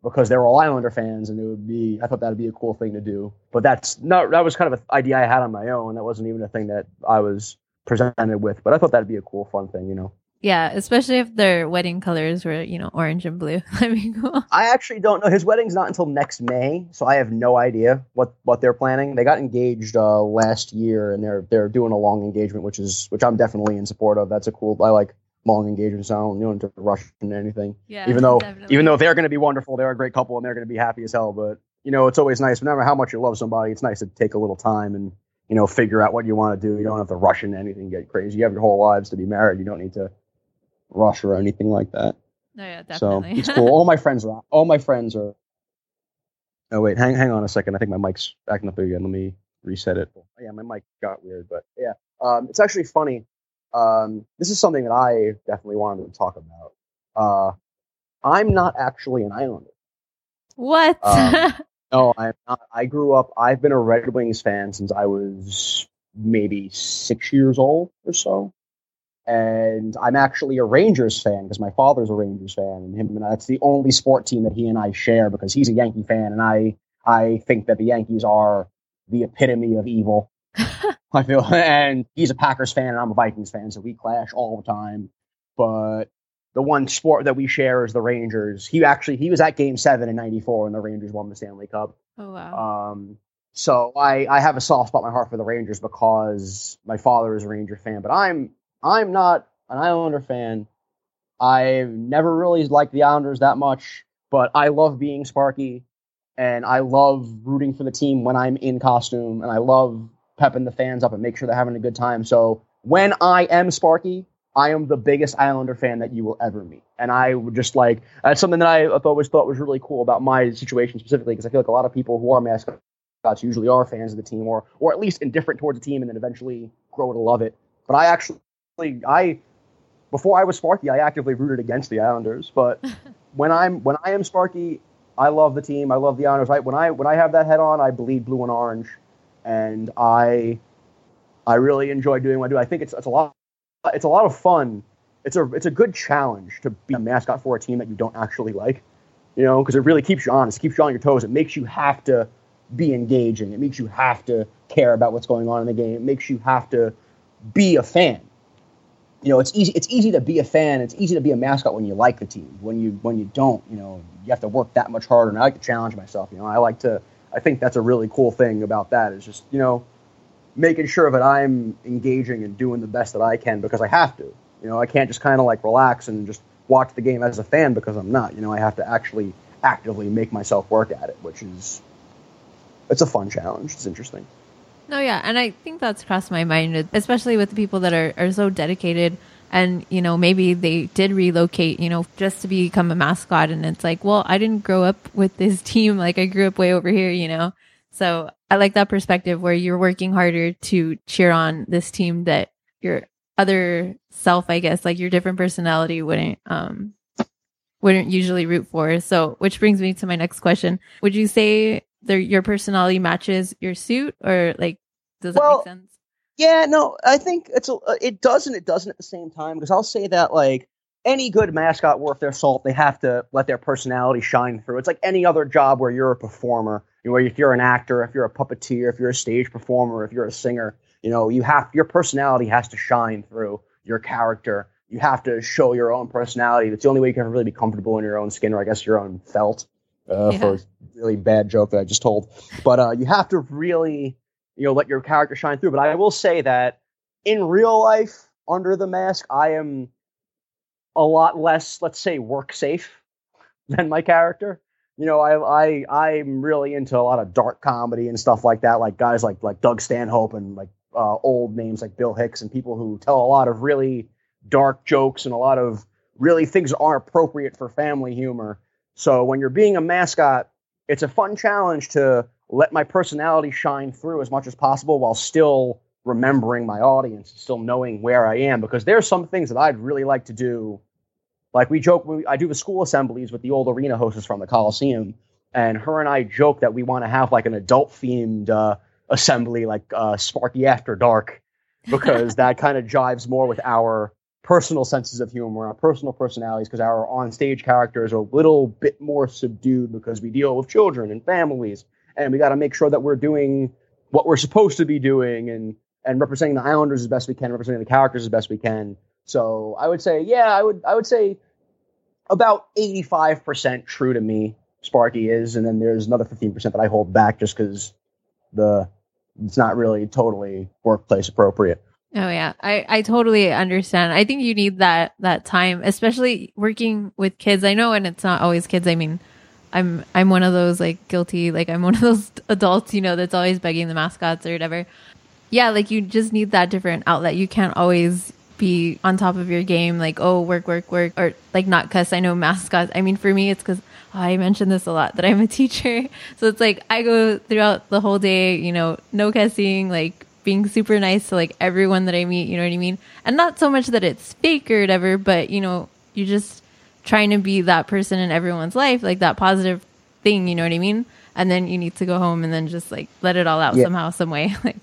because they're all Islander fans, and it would be. I thought that'd be a cool thing to do. But that's not. That was kind of an idea I had on my own. That wasn't even a thing that I was presented with. But I thought that'd be a cool, fun thing, you know. Yeah, especially if their wedding colors were, you know, orange and blue. [laughs] That'd be cool. I actually don't know. His wedding's not until next May, so I have no idea what what they're planning. They got engaged uh, last year, and they're they're doing a long engagement, which is which I'm definitely in support of. That's a cool. I like long engagements. So I don't know to rush into anything. Yeah, even though definitely. even though they're going to be wonderful, they're a great couple, and they're going to be happy as hell. But you know, it's always nice. No matter how much you love somebody, it's nice to take a little time and you know figure out what you want to do. You don't have to rush into anything, get crazy. You have your whole lives to be married. You don't need to rush or anything like that. No, yeah, So it's [laughs] cool. All my friends are. All my friends are. Oh wait, hang hang on a second. I think my mic's acting up again. Let me reset it. Oh, yeah, my mic got weird, but yeah, um, it's actually funny. Um, this is something that I definitely wanted to talk about. Uh, I'm not actually an Islander. what? Um, [laughs] No, I'm not. I grew up. I've been a Red Wings fan since I was maybe six years old or so. And I'm actually a Rangers fan because my father's a Rangers fan, and him and that's the only sport team that he and I share because he's a Yankee fan, and I I think that the Yankees are the epitome of evil. [laughs] I feel, and he's a Packers fan, and I'm a Vikings fan, so we clash all the time. But the one sport that we share is the Rangers. He actually he was at Game Seven in '94 when the Rangers won the Stanley Cup. oh wow. Um, so I I have a soft spot in my heart for the Rangers because my father is a Ranger fan, but I'm I'm not an Islander fan. I've never really liked the Islanders that much, but I love being Sparky, and I love rooting for the team when I'm in costume, and I love pepping the fans up and make sure they're having a good time. So when I am Sparky, I am the biggest Islander fan that you will ever meet, and I would just like that's something that I always thought was really cool about my situation specifically because I feel like a lot of people who are mascots usually are fans of the team or or at least indifferent towards the team and then eventually grow to love it. But I actually I before I was Sparky, I actively rooted against the Islanders. But [laughs] when I'm when I am Sparky, I love the team. I love the Islanders. Right when I when I have that head on, I bleed blue and orange, and I I really enjoy doing what I do. I think it's it's a lot it's a lot of fun. It's a it's a good challenge to be a mascot for a team that you don't actually like, you know, because it really keeps you honest, it keeps you on your toes. It makes you have to be engaging. It makes you have to care about what's going on in the game. It makes you have to be a fan. You know, it's easy. It's easy to be a fan. It's easy to be a mascot when you like the team. When you when you don't, you know, you have to work that much harder. And I like to challenge myself. You know, I like to. I think that's a really cool thing about that. Is just you know, making sure that I'm engaging and doing the best that I can because I have to. You know, I can't just kind of like relax and just watch the game as a fan because I'm not. You know, I have to actually actively make myself work at it, which is it's a fun challenge. It's interesting. No, yeah, and I think that's crossed my mind, especially with the people that are, are so dedicated and, you know, maybe they did relocate, you know, just to become a mascot. And it's like, well, I didn't grow up with this [laughs] team. Like I grew up way over here, you know? So I like that perspective where you're working harder to cheer on this team that your other self, I guess, like your different personality wouldn't, um, wouldn't usually root for. So, which brings me to my next question. Would you say their, your personality matches your suit or like, does that Well, make sense? Yeah, no, I think it's a, uh, it does and it doesn't at the same time because I'll say that like any good mascot worth their salt, they have to let their personality shine through. It's like any other job where you're a performer, where if you're an actor, if you're a puppeteer, if you're a stage performer, if you're a singer, you know, you have your personality has to shine through your character. You have to show your own personality. That's the only way you can really be comfortable in your own skin, or I guess your own felt. Uh, yeah. For a really bad joke that I just told, but uh, you have to really you know, let your character shine through. But I will say that in real life, under the mask, I am a lot less, let's say, work safe [laughs] than my character. You know, I I I'm really into a lot of dark comedy and stuff like that, like guys like like Doug Stanhope and like uh, old names like Bill Hicks and people who tell a lot of really dark jokes and a lot of really things aren't appropriate for family humor. So when you're being a mascot, it's a fun challenge to let my personality shine through as much as possible while still remembering my audience, still knowing where I am. Because there's some things that I'd really like to do. Like we joke, we, I do the school assemblies with the old arena hostess from the Coliseum, and her and I joke that we want to have like an adult themed uh, assembly, like uh, Sparky After Dark, because [laughs] that kind of jives more with our personal senses of humor, our personal personalities, because our on stage characters are a little bit more subdued because we deal with children and families and we got to make sure that we're doing what we're supposed to be doing and and representing the Islanders as best we can, representing the characters as best we can. So I would say, yeah, I would I would say about eighty five percent true to me. Sparky is, and then there's another fifteen percent that I hold back just because the it's not really totally workplace appropriate. Oh yeah, I I totally understand. I think you need that that time, especially working with kids. I know, and it's not always kids. I mean, I'm I'm one of those like guilty like I'm one of [laughs] those adults you know that's always begging the mascots or whatever. Yeah, like you just need that different outlet. You can't always be on top of your game like oh work work work or like not cuss. I know mascots. I mean for me it's because oh, I mentioned this a lot that I'm a [laughs] teacher, so it's like I go throughout the whole day you know no cussing like being super nice to like everyone that I meet. You know what I mean? And not so much that it's fake or whatever, but you know you're just trying to be that person in everyone's life, like that positive thing, you know what I mean? And then you need to go home and then just like let it all out yeah. somehow, some way. [laughs] like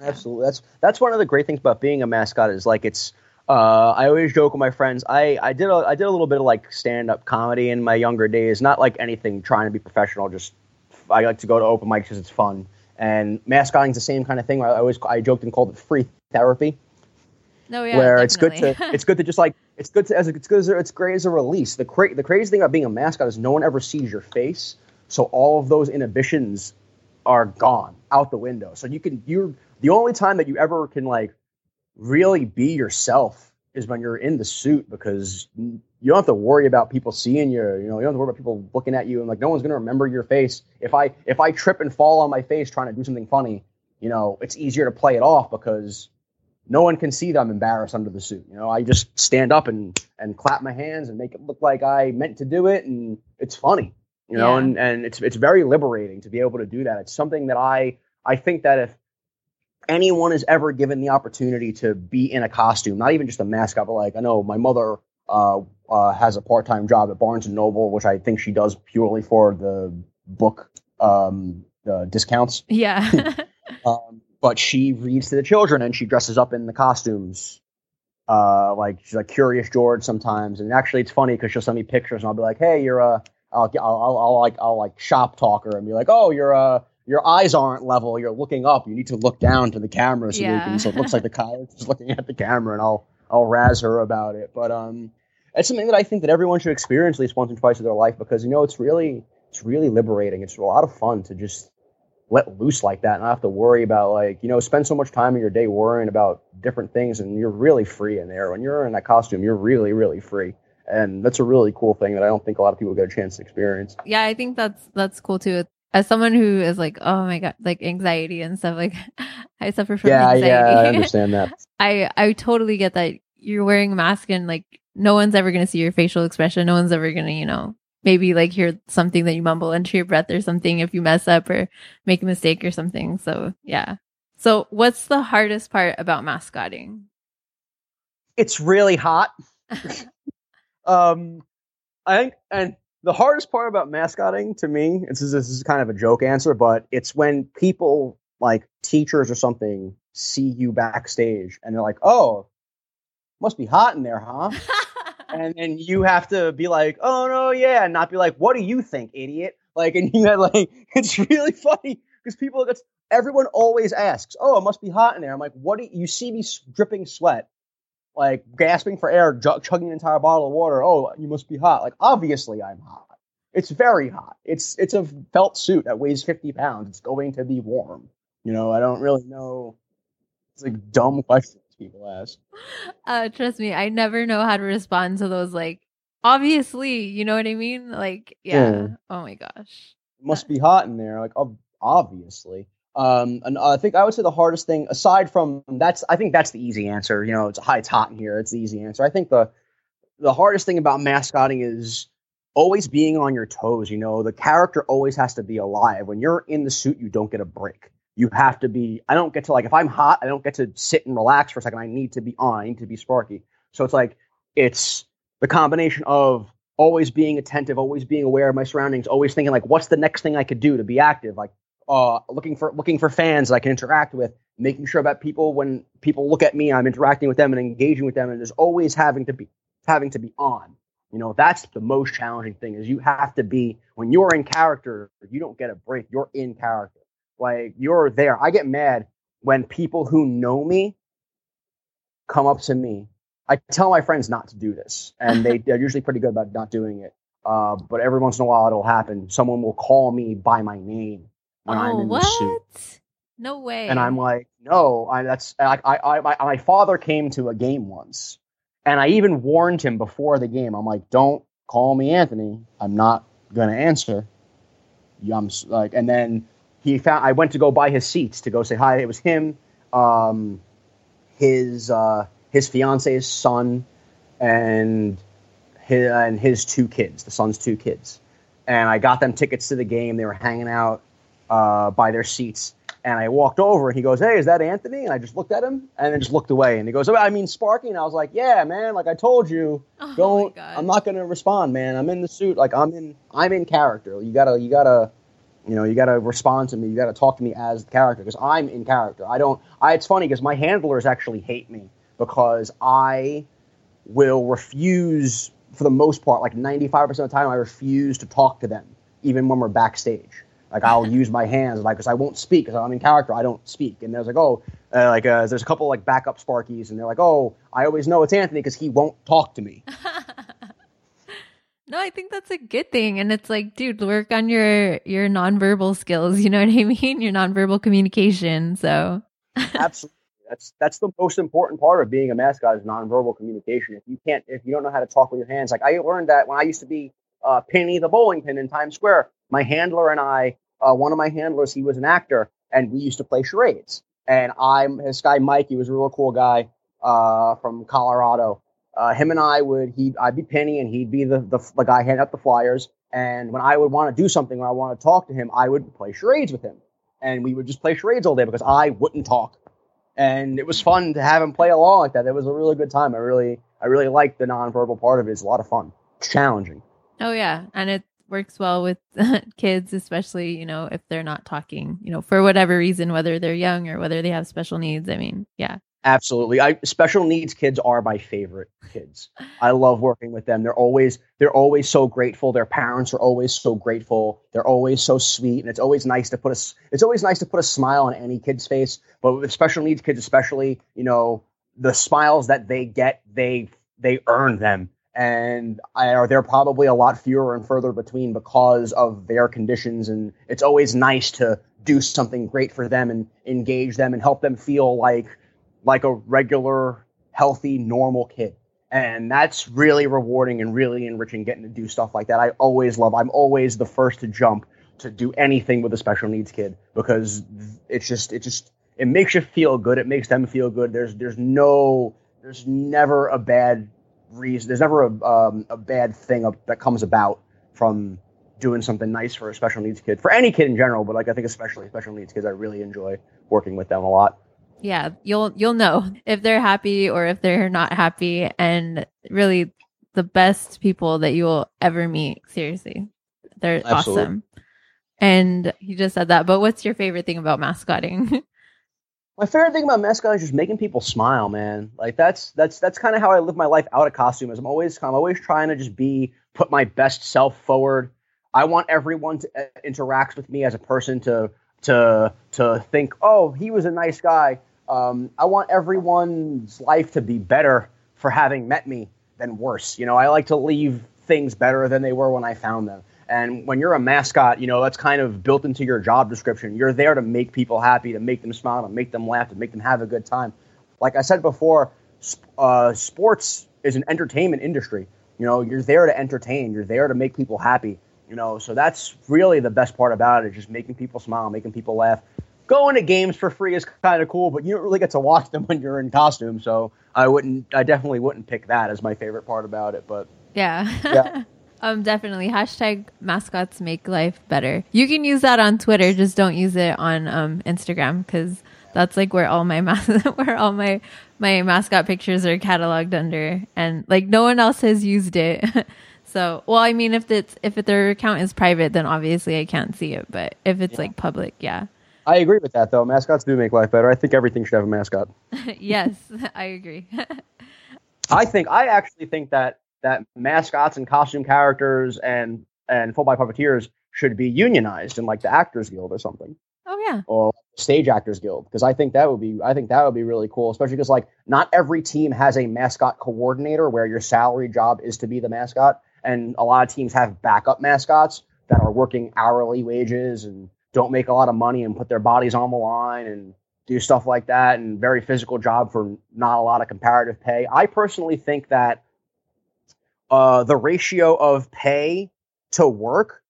Absolutely. That's that's one of the great things about being a mascot is like it's uh, I always joke with my friends. I, I did a, I did a little bit of like stand up comedy in my younger days. Not like anything trying to be professional. Just I like to go to open mics because it's fun. And mascotting is the same kind of thing. I always I joked and called it free therapy. No, yeah, where definitely. it's good to it's good to just like it's good to as a, it's good as a, it's great as a release. The cra- the crazy thing about being a mascot is no one ever sees your face, so all of those inhibitions are gone out the window. So you can you're the only time that you ever can like really be yourself is when you're in the suit because you don't have to worry about people seeing you. You know, you don't have to worry about people looking at you and like no one's gonna remember your face. If I if I trip and fall on my face trying to do something funny, you know, it's easier to play it off because no one can see that I'm embarrassed under the suit. You know, I just stand up and and clap my hands and make it look like I meant to do it, and it's funny. You know, yeah. and and it's it's very liberating to be able to do that. It's something that I I think that if anyone is ever given the opportunity to be in a costume, not even just a mascot, but like I know my mother uh, uh, has a part time job at Barnes and Noble, which I think she does purely for the book um, the discounts. Yeah. [laughs] [laughs] um, but she reads to the children and she dresses up in the costumes. Uh, like she's like Curious George sometimes, and actually it's funny because she'll send me pictures and I'll be like, "Hey, you're a," I'll, I'll, I'll, I'll like I'll like shop talker and be like, "Oh, you're a." Your eyes aren't level. You're looking up. You need to look down to the camera so, yeah. can, so it looks like the [laughs] coyote is looking at the camera, and I'll I'll razz her about it. But um, it's something that I think that everyone should experience at least once or twice in their life because you know it's really it's really liberating. It's a lot of fun to just let loose like that and not have to worry about like you know spend so much time in your day worrying about different things and you're really free in there. When you're in that costume you're really really free. And that's a really cool thing that i don't think a lot of people get a chance to experience. Yeah i think that's that's cool too. As someone who is like oh my god like anxiety and stuff like [laughs] i suffer from yeah anxiety. yeah i [laughs] understand that. I i totally get that you're wearing a mask and like no one's ever going to see your facial expression no one's ever going to you know maybe like hear something that you mumble under your breath or something if you mess up or make a mistake or something. So, yeah. So, what's the hardest part about mascotting? It's really hot. [laughs] um, I think, and the hardest part about mascotting to me, this is, this is kind of a joke answer, but it's when people like teachers or something see you backstage and they're like, "Oh, must be hot in there, huh?" [laughs] and then you have to be like, "Oh no, yeah," and not be like, "What do you think, idiot?" Like, and [laughs] you had like, it's really funny because people, that's everyone always asks, "Oh, it must be hot in there." I'm like, "What do you, see me dripping sweat?" Like gasping for air, chugging an entire bottle of water. Oh, you must be hot. Like obviously I'm hot. It's very hot. It's it's a felt suit that weighs 50 pounds. It's going to be warm. You know, I don't really know. It's like dumb questions people ask. Uh, trust me, I never know how to respond to those. Like, obviously, you know what I mean? Like, yeah. yeah. Oh my gosh. It must be hot in there. Like, obviously. Um, and I think I would say the hardest thing, aside from that's, I think that's the easy answer. You know, it's high, it's hot in here. It's the easy answer. I think the the hardest thing about mascotting is always being on your toes. You know, the character always has to be alive. When you're in the suit, you don't get a break. You have to be. I don't get to like if I'm hot, I don't get to sit and relax for a second. I need to be on. I need to be sparky. So it's like it's the combination of always being attentive, always being aware of my surroundings, always thinking like, what's the next thing I could do to be active? Like, uh, looking for looking for fans that I can interact with, making sure that people when people look at me, I'm interacting with them and engaging with them, and there's always having to be having to be on. You know, that's the most challenging thing is you have to be when you're in character, you don't get a break. You're in character. Like you're there. I get mad when people who know me come up to me. I tell my friends not to do this, and they, [laughs] they're usually pretty good about not doing it. Uh, but every once in a while, it'll happen. Someone will call me by my name when oh, I'm in what? the suit. No way. And I'm like, no, I, that's I, I, I, my, my father came to a game once, and I even warned him before the game. I'm like, don't call me Anthony. I'm not gonna answer. I'm like, and then he found. I went to go buy his seats to go say hi. It was him, um, his uh, his fiance's son, and his and his two kids. The son's two kids, and I got them tickets to the game. They were hanging out uh, by their seats. And I walked over and he goes, Hey, is that Anthony? And I just looked at him and then just looked away. And he goes, oh, I mean, Sparky. And I was like, Yeah, man, like I told you, oh don't, I'm not going to respond, man. I'm in the suit. Like I'm in, I'm in character. You gotta, you gotta, you know, you got to respond to me. You got to talk to me as the character because I'm in character. I don't. I, it's funny because my handlers actually hate me because I will refuse for the most part, like 95% of the time, I refuse to talk to them, even when we're backstage. Like I'll [laughs] use my hands, like because I won't speak because I'm in character. I don't speak. And there's like, oh, uh, like uh, there's a couple like backup Sparkies, and they're like, oh, I always know it's Anthony because he won't talk to me. [laughs] No, I think that's a good thing. And it's like, dude, work on your your nonverbal skills, [laughs] you know what I mean? Your nonverbal communication. So [laughs] Absolutely. That's that's the most important part of being a mascot is nonverbal communication. If you can't if you don't know how to talk with your hands, like I learned that when I used to be uh, Penny the bowling pin in Times Square, my handler and I, uh, one of my handlers, he was an actor, and we used to play charades. And I'm his guy Mike, he was a real cool guy uh, from Colorado uh, him and I would he I'd be Penny and he'd be the, the the guy handing out the flyers. And when I would want to do something, when I want to talk to him, I would play charades with him, and we would just play charades all day because I wouldn't talk. And it was fun to have him play along like that. It was a really good time. I really I really liked the nonverbal part of it. It's a lot of fun. It's challenging. Oh yeah, and it works well with [laughs] kids, especially you know if they're not talking, you know, for whatever reason, whether they're young or whether they have special needs. I mean, yeah, Absolutely. I special needs kids are my favorite kids. I love working with them. They're always they're always so grateful. Their parents are always so grateful. They're always so sweet and it's always nice to put a it's always nice to put a smile on any kid's face, but with special needs kids especially, you know, the smiles that they get, they they earn them. And I, they're probably a lot fewer and further between because of their conditions and it's always nice to do something great for them and engage them and help them feel like like a regular, healthy, normal kid. And that's really rewarding and really enriching getting to do stuff like that. I always love, I'm always the first to jump to do anything with a special needs kid because it's just, it just, it makes you feel good. It makes them feel good. There's, there's no, there's never a bad reason. There's never a, um, a bad thing that comes about from doing something nice for a special needs kid, for any kid in general, but like I think especially special needs kids, I really enjoy working with them a lot yeah you'll you'll know [laughs] if they're happy or if they're not happy and really the best people that you will ever meet seriously they're Absolutely. awesome and you just said that but what's your favorite thing about mascotting [laughs] My favorite thing about mascot is just making people smile, man. Like that's that's that's kind of how I live my life out of costume. Is I'm always I'm always trying to just be put my best self forward. I want everyone to uh, interact with me as a person to to to think, oh, he was a nice guy. Um, I want everyone's life to be better for having met me than worse. You know, I like to leave things better than they were when I found them. And when you're a mascot, you know, that's kind of built into your job description. You're there to make people happy, to make them smile, to make them laugh, to make them have a good time. Like I said before, uh, sports is an entertainment industry. You know, you're there to entertain, you're there to make people happy. You know, so that's really the best part about it, just making people smile, making people laugh. Going to games for free is kind of cool, but you don't really get to watch them [laughs] when you're in costume. So I wouldn't, I definitely wouldn't pick that as my favorite part about it. But yeah, yeah. [laughs] Um, definitely. Hashtag mascots make life better. You can use that on Twitter, just don't use it on um, Instagram because that's like where all my [laughs] mas- where all my my mascot pictures are cataloged under, and like no one else has used it. so, well, I mean, if it's if their account is private, then obviously I can't see it. But if it's yeah. like public, yeah. I agree with that, though. Mascots do make life better. I think everything should have a mascot. [laughs] yes, [laughs] I agree. [laughs] I think I actually think that that mascots and costume characters and and full body puppeteers should be unionized in like the Actors Guild or something. Oh yeah. Or Stage Actors Guild because I think that would be I think that would be really cool, especially because like not every team has a mascot coordinator where your salary job is to be the mascot, and a lot of teams have backup mascots that are working hourly wages and don't make a lot of money and put their bodies on the line and do stuff like that and very physical job for not a lot of comparative pay. I personally think that uh, the ratio of pay to work,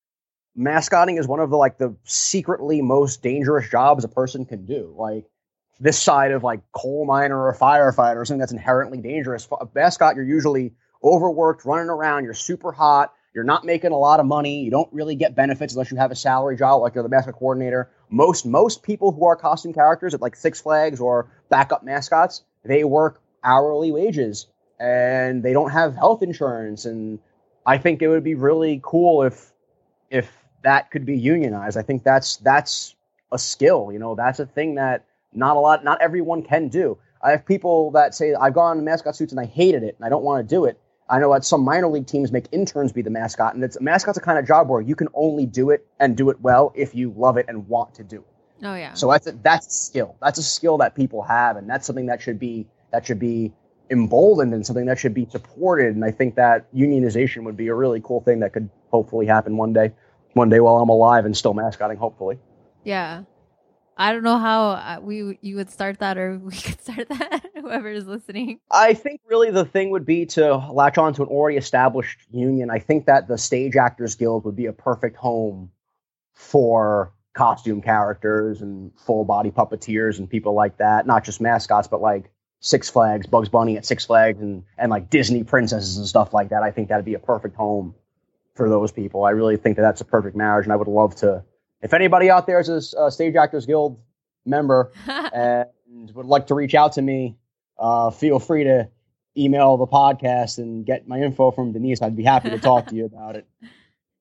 mascotting is one of the like the secretly most dangerous jobs a person can do. Like this side of like coal miner or firefighter or something that's inherently dangerous. A mascot, you're usually overworked, running around, you're super hot, you're not making a lot of money, you don't really get benefits unless you have a salary job like you're the mascot coordinator. Most most people who are costume characters at like Six Flags or backup mascots, they work hourly wages and they don't have health insurance and I think it would be really cool if if that could be unionized. I think that's that's a skill, you know, that's a thing that not a lot not everyone can do. I have people that say I've gone to mascot suits and I hated it and I don't want to do it. I know that some minor league teams make interns be the mascot, and it's a mascot's a kind of job where you can only do it and do it well if you love it and want to do it. Oh yeah. So that's a, that's a skill. That's a skill that people have, and that's something that should be that should be emboldened and something that should be supported. And I think that unionization would be a really cool thing that could hopefully happen one day, one day while I'm alive and still mascotting, hopefully. Yeah. I don't know how uh, we you would start that or we [laughs] could start that. [laughs] Whoever is listening. I think really the thing would be to latch on to an already established union. I think that the Stage Actors Guild would be a perfect home for costume characters and full body puppeteers and people like that. Not just mascots, but like Six Flags, Bugs Bunny at Six Flags, and and like Disney princesses and stuff like that. I think that'd be a perfect home for those people. I really think that that's a perfect marriage, and I would love to. If anybody out there is a, Stage Actors Guild member [laughs] and would like to reach out to me, uh, feel free to email the podcast and get my info from Denise. I'd be happy to talk to you about it. [laughs]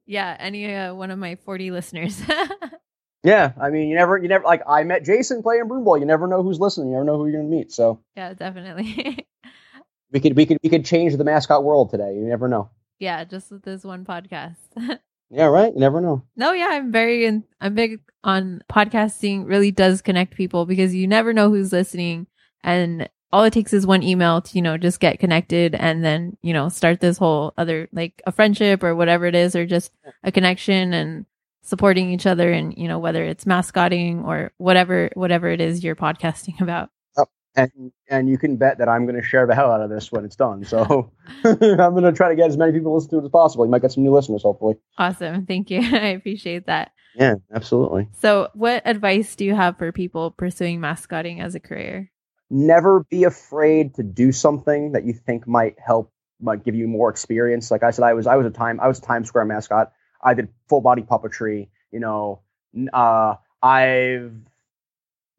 Yeah, any uh, one of my 40 listeners. [laughs] Yeah, I mean, you never, you never like I met Jason playing Broom Boy. You never know who's listening. You never know who you're gonna meet. So yeah, definitely. we could, we could, we could change the mascot world today. You never know. Yeah, just with this one podcast. Yeah, right. You never know. No, yeah, I'm very, in, I'm big on podcasting. Really does connect people because you never know who's listening, and all it takes is one email to you know just get connected and then you know start this whole other like a friendship or whatever it is or just a connection and supporting each other and you know whether it's mascotting or whatever whatever it is you're podcasting [laughs] about and and you can bet that i'm going to share the hell out of this when it's done. So [laughs] [laughs] i'm going to try to get as many people to listen to it as possible. You might get some new listeners hopefully. Awesome. Thank you. [laughs] I appreciate that. Yeah absolutely. So what advice do you have for people pursuing mascotting as a career? Never be afraid to do something that you think might help might give you more experience. Like i said i was i was a time i was a times square mascot. I did full body puppetry. You know, uh, I've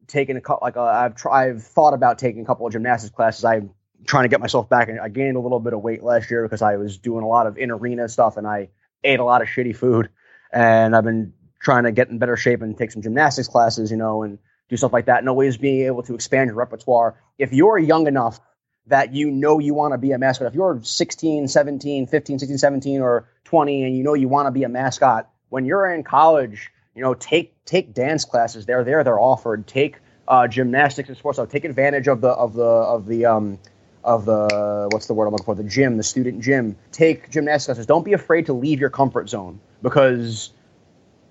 taken a couple, like uh, I've tried, I've thought about taking a couple of gymnastics classes. I'm trying to get myself back, and I gained a little bit of weight last year because I was doing a lot of in arena stuff, and I ate a lot of shitty food, and I've been trying to get in better shape and take some gymnastics classes. You know, and do stuff like that, and always being able to expand your repertoire. If you're young enough that you know you want to be a mascot, if you're 16, 17, 15, 16, 17, or 20, and you know you want to be a mascot, when you're in college, you know, take take dance classes. They're there. They're offered. Take uh, gymnastics and sports. So take advantage of the of the of the um, of the what's the word I'm looking for? The gym, the student gym. Take gymnastics classes. Don't be afraid to leave your comfort zone because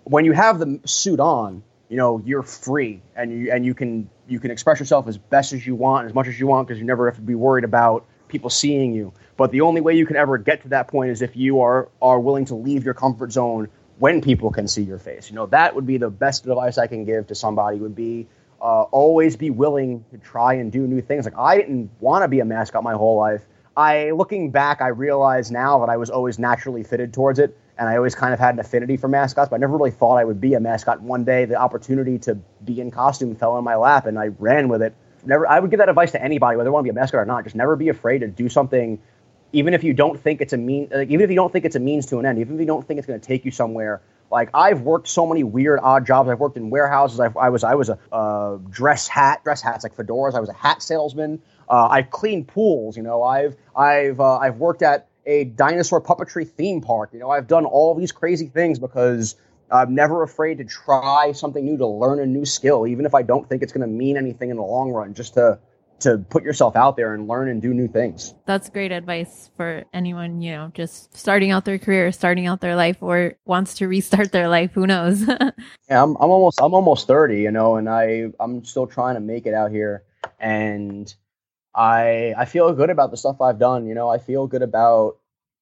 when you have the suit on, you know you're free and you and you can you can express yourself as best as you want, as much as you want, because you never have to be worried about people seeing you. But the only way you can ever get to that point is if you are are willing to leave your comfort zone when people can see your face. You know that would be the best advice I can give to somebody. Would be uh, always be willing to try and do new things. Like I didn't want to be a mascot my whole life. I looking back, I realize now that I was always naturally fitted towards it and I always kind of had an affinity for mascots, but I never really thought I would be a mascot. One day, the opportunity to be in costume fell in my lap, and I ran with it. Never, I would give that advice to anybody, whether they want to be a mascot or not. Just never be afraid to do something, even if you don't think it's a mean, like, even if you don't think it's a means to an end, even if you don't think it's going to take you somewhere. Like I've worked so many weird, odd jobs. I've worked in warehouses. I've, I was, I was a uh, dress hat, dress hats like fedoras. I was a hat salesman. Uh, I've cleaned pools. You know, I've, I've, uh, I've worked at a dinosaur puppetry theme park. You know, I've done all these crazy things because I'm never afraid to try something new, to learn a new skill, even if I don't think it's going to mean anything in the long run, just to to put yourself out there and learn and do new things. That's great advice for anyone, you know, just starting out their career, starting out their life or wants to restart their life, who knows. [laughs] yeah, I'm I'm almost I'm almost 30, you know, and I I'm still trying to make it out here and I I feel good about the stuff I've done. You know, I feel good about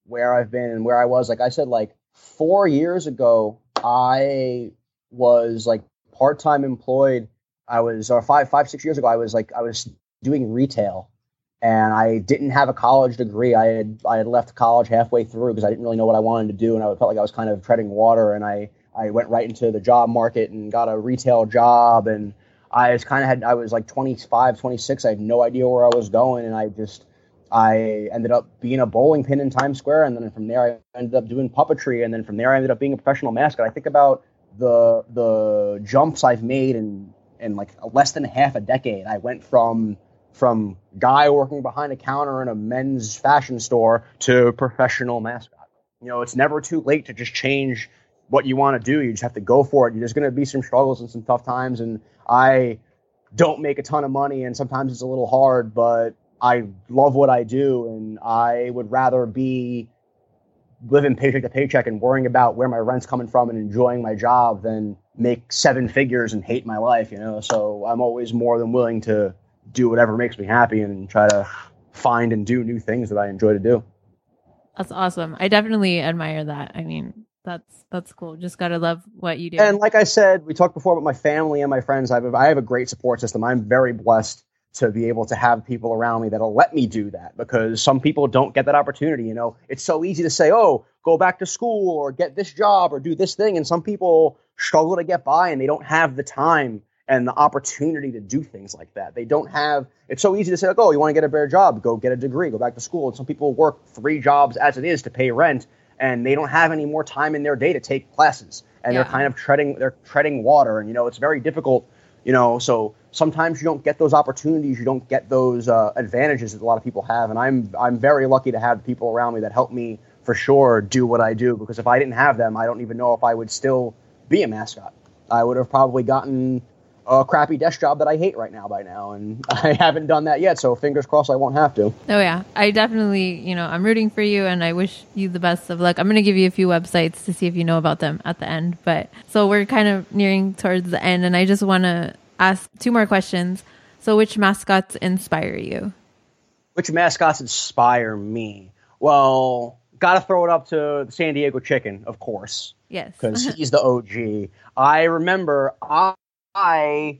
where I've been and where I was. Like I said, like four years ago, I was like part time employed. I was or five five six years ago, I was like I was doing retail, and I didn't have a college degree. I had I had left college halfway through because I didn't really know what I wanted to do, and I felt like I was kind of treading water. And I I went right into the job market and got a retail job and I was kind of had I was like 25, 26. I had no idea where I was going, and I just I ended up being a bowling pin in Times Square, and then from there I ended up doing puppetry, and then from there I ended up being a professional mascot. I think about the the jumps I've made in in like less than half a decade. I went from from guy working behind a counter in a men's fashion store to professional mascot. You know, it's never too late to just change what you want to do. You just have to go for it. There's going to be some struggles and some tough times, and I don't make a ton of money, and sometimes it's a little hard, but I love what I do, and I would rather be living paycheck to paycheck and worrying about where my rent's coming from and enjoying my job than make seven figures and hate my life, you know. So I'm always more than willing to do whatever makes me happy and try to find and do new things that I enjoy to do. That's awesome. I definitely admire that. I mean, that's that's cool. Just gotta love what you do. And like I said, we talked before about my family and my friends. I have, I have a great support system. I'm very blessed to be able to have people around me that'll let me do that because some people don't get that opportunity. You know, it's so easy to say, "Oh, go back to school or get this job or do this thing," and some people struggle to get by and they don't have the time and the opportunity to do things like that. They don't have. It's so easy to say, like, "Oh, you want to get a better job? Go get a degree. Go back to school." And some people work three jobs as it is to pay rent and they don't have any more time in their day to take classes and yeah. they're kind of treading they're treading water and you know it's very difficult you know so sometimes you don't get those opportunities you don't get those uh, advantages that a lot of people have and i'm i'm very lucky to have people around me that help me for sure do what i do because if i didn't have them i don't even know if i would still be a mascot i would have probably gotten a crappy desk job that I hate right now by now, and [laughs] I haven't done that yet. So fingers crossed, I won't have to. Oh yeah, I definitely, you know, I'm rooting for you, and I wish you the best of luck. I'm going to give you a few websites to see if you know about them at the end. But so we're kind of nearing towards the end, and I just want to ask two more questions. So, which mascots inspire you? Which mascots inspire me? Well, got to throw it up to the San Diego Chicken, of course. Yes, because [laughs] he's the OG. I remember I I,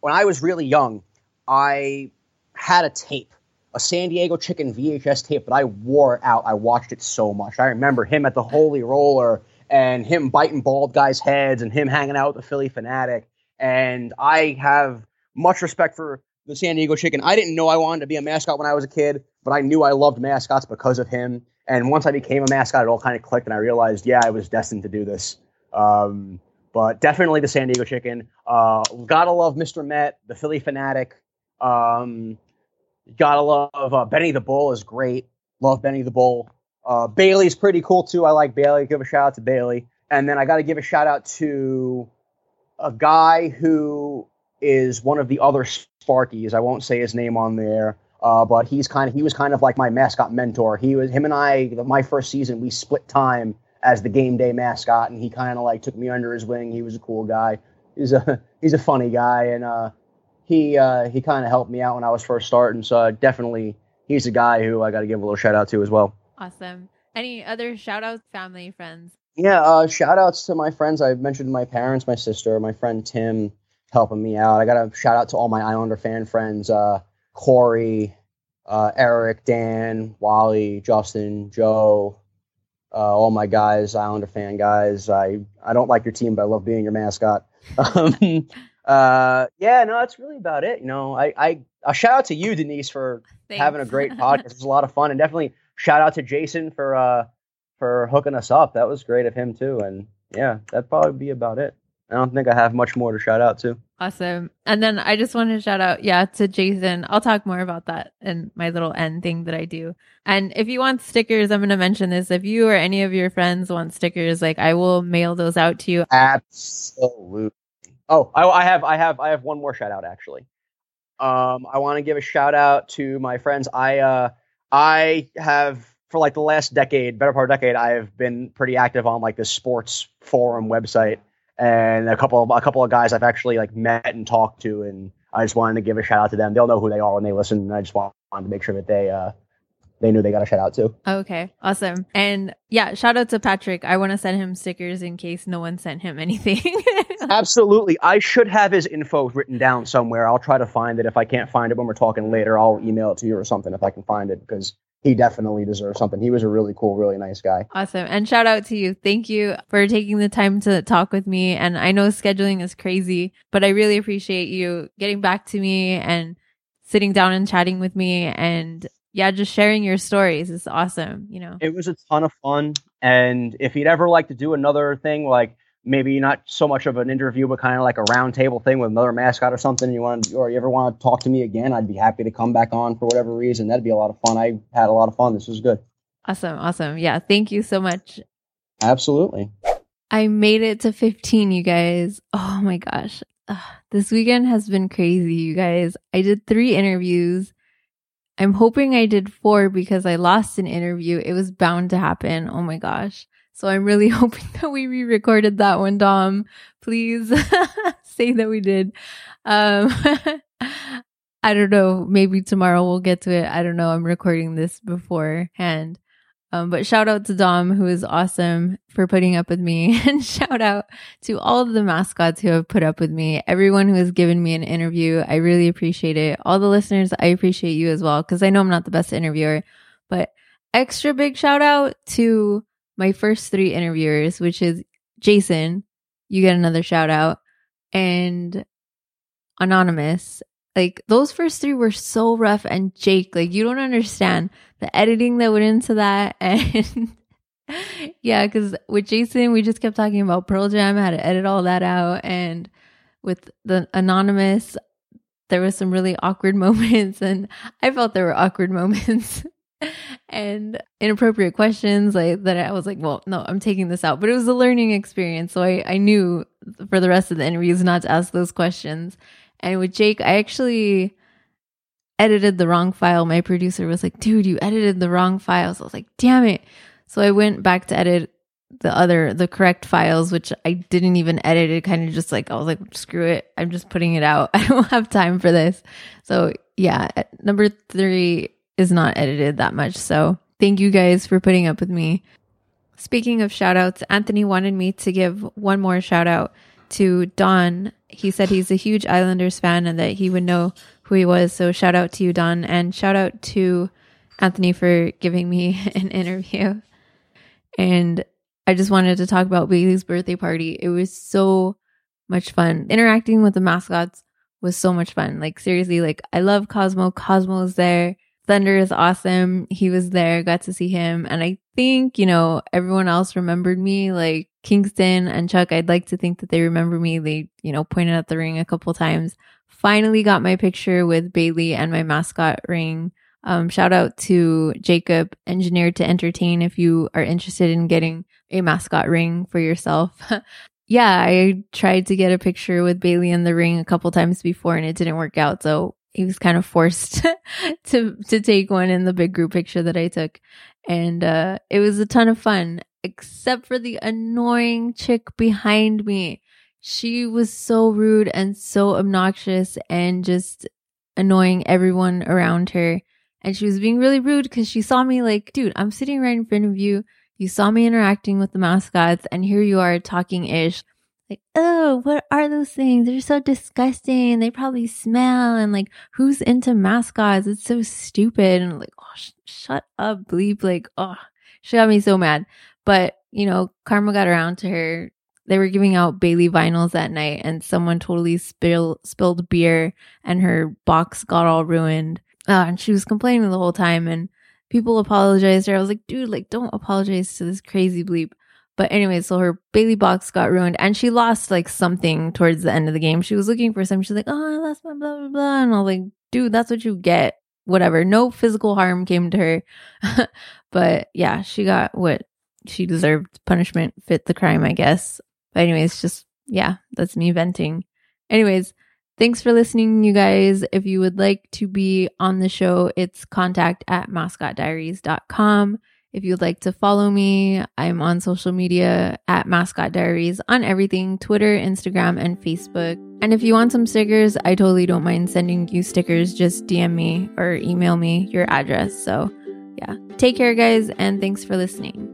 when I was really young, I had a tape, a San Diego Chicken VHS tape, but I wore it out. I watched it so much. I remember him at the Holy Roller and him biting bald guys' heads and him hanging out with the Phillie Phanatic. And I have much respect for the San Diego Chicken. I didn't know I wanted to be a mascot when I was a kid, but I knew I loved mascots because of him. And once I became a mascot, it all kind of clicked, and I realized, yeah, I was destined to do this. Um, but definitely the San Diego Chicken. Uh, gotta love Mr. Met, the Phillie phanatic. Um, gotta love uh, Benny the Bull is great. Love Benny the Bull. Uh, Bailey's pretty cool too. I like Bailey. Give a shout out to Bailey. And then I got to give a shout out to a guy who is one of the other Sparkies. I won't say his name on there, uh, but he's kind of he was kind of like my mascot mentor. He was him and I. My first season, we split time as the game day mascot, and he kind of like took me under his wing. He was a cool guy. He's a [laughs] he's a funny guy, and uh, he uh, he kind of helped me out when I was first starting. So definitely, he's a guy who I got to give a little shout out to as well. Awesome. Any other shout outs, family, friends? Yeah, uh, shout outs to my friends. I mentioned my parents, my sister, my friend Tim helping me out. I got a shout out to all my Islander fan friends uh, Corey, uh, Eric, Dan, Wally, Justin, Joe, uh, all my guys, Islander fan guys. I, I don't like your team, but I love being your mascot. [laughs] Um, uh, yeah, no, that's really about it. You know, I, I, a shout out to you, Denise, for Thanks. having a great [laughs] podcast. It was a lot of fun, and definitely shout out to Jason for uh, for hooking us up. That was great of him too. And yeah, that'd probably be about it. I don't think I have much more to shout out to. Awesome. And then I just want to shout out, yeah, to Jason. I'll talk more about that in my little end thing that I do. And if you want stickers, I'm going to mention this. If you or any of your friends want stickers, like I will mail those out to you. Absolutely. Oh, I, I have, I have, I have one more shout out actually. Um, I want to give a shout out to my friends. I, uh, I have for like the last decade, better part of decade, I have been pretty active on like the sports forum website, and a couple of a couple of guys I've actually like met and talked to, and I just wanted to give a shout out to them. They'll know who they are when they listen, and I just wanted to make sure that they uh they knew they got a shout out too. Okay, awesome. And yeah, shout out to Patrick. I want to send him stickers in case no one sent him [laughs] anything. Absolutely. I should have his info written down somewhere. I'll try to find it. If I can't find it when we're talking later, I'll email it to you or something if I can find it because he definitely deserves something. He was a really cool, really nice guy. Awesome. And shout out to you. Thank you for taking the time to talk with me. And I know scheduling is crazy, but I really appreciate you getting back to me and sitting down and chatting with me and yeah, just sharing your stories is awesome, you know. It was a ton of fun. And if you'd ever like to do another thing like maybe not so much of an interview, but kind of like a roundtable thing with another mascot or something. You want, or you ever want to talk to me again? I'd be happy to come back on for whatever reason. That'd be a lot of fun. I had a lot of fun. This was good. Awesome, awesome. Yeah, thank you so much. Absolutely. I made it to 15, you guys. Oh my gosh. Ugh, this weekend has been crazy, you guys. I did three interviews. I'm hoping I did four because I lost an interview. It was bound to happen. Oh my gosh. So I'm really [laughs] hoping that we re-recorded that one, Dom. Please [laughs] say that we did. Um, [laughs] I don't know. Maybe tomorrow we'll get to it. I don't know. I'm recording this beforehand. Um, but shout out to Dom, who is awesome for putting up with me. and shout out to all of the mascots who have put up with me. Everyone who has given me an interview. I really appreciate it. All the listeners, I appreciate you as well, because I know I'm not the best interviewer, but extra big shout out to my first three interviewers, which is Jason, you get another shout out, and Anonymous. Like those first three were so rough, and Jake, like you don't understand the editing that went into that, [laughs] and yeah, because with Jason, we just kept talking about Pearl Jam, how to edit all that out, and with the Anonymous, there was some really awkward [laughs] moments, and I felt there were awkward moments [laughs] and inappropriate questions like that I was like, well, no, I'm taking this out. But it was a learning experience. So I, I knew for the rest of the interviews not to ask those questions. And with Jake, I actually edited the wrong file. My producer was like, dude, you edited the wrong files. I was like, damn it. So I went back to edit the other the correct files which i didn't even edit it kind of just like i was like screw it i'm just putting it out [laughs] i don't have time for this so yeah number three is not edited that much. So thank you guys for putting up with me. Speaking of shout outs, Anthony wanted me to give one more shout out to Don. He said he's a huge Islanders fan and that he would know who he was. So shout out to you, Don, and shout out to Anthony for giving me [laughs] an interview. And I just wanted to talk about Bailey's birthday party. It was so much fun. Interacting with the mascots was so much fun. Like seriously, like I love Cosmo. Cosmo is there Thunder is awesome. He was there, got to see him. And I think, you know, everyone else remembered me, like Kingston and Chuck. I'd like to think that they remember me. They, you know, pointed at the ring a couple times. Finally got my picture with Bailey and my mascot ring. Um, shout out to Jacob, Engineered to Entertain, if you are interested in getting a mascot ring for yourself. [laughs] yeah, I tried to get a picture with Bailey in the ring a couple times before and it didn't work out. So he was kind of forced [laughs] to to take one in the big group picture that I took. And uh, it was a ton of fun, except for the annoying chick behind me. She was so rude and so obnoxious and just annoying everyone around her. And she was being really rude because she saw me like, dude, I'm sitting right in front of you. You saw me interacting with the mascots, and here you are talking ish. Like, oh, what are those things? They're so disgusting. They probably smell. And like, who's into mascots? It's so stupid. And like, oh, sh- shut up, bleep. Like, oh, she got me so mad. But, you know, karma got around to her. They were giving out Bailey vinyls that night, and someone totally spill, spilled beer, and her box got all ruined. Uh, and she was complaining the whole time. And people apologized to her. I was like, dude, like, don't apologize to this crazy bleep. But anyway, so her Bailey box got ruined and she lost like something towards the end of the game. She was looking for something. She's like, oh, I lost my blah, blah, blah. And I was like, dude, that's what you get. Whatever. No physical harm came to her. [laughs] but yeah, she got what she deserved. Punishment fit the crime, I guess. But anyways, just, yeah, that's me venting. Anyways, Thanks for listening, you guys. If you would like to be on the show, it's contact at mascotdiaries.com. If you'd like to follow me, I'm on social media at Mascot Diaries on everything Twitter, Instagram, and Facebook. And if you want some stickers, I totally don't mind sending you stickers. Just DM me or email me your address. So, yeah. Take care, guys, and thanks for listening.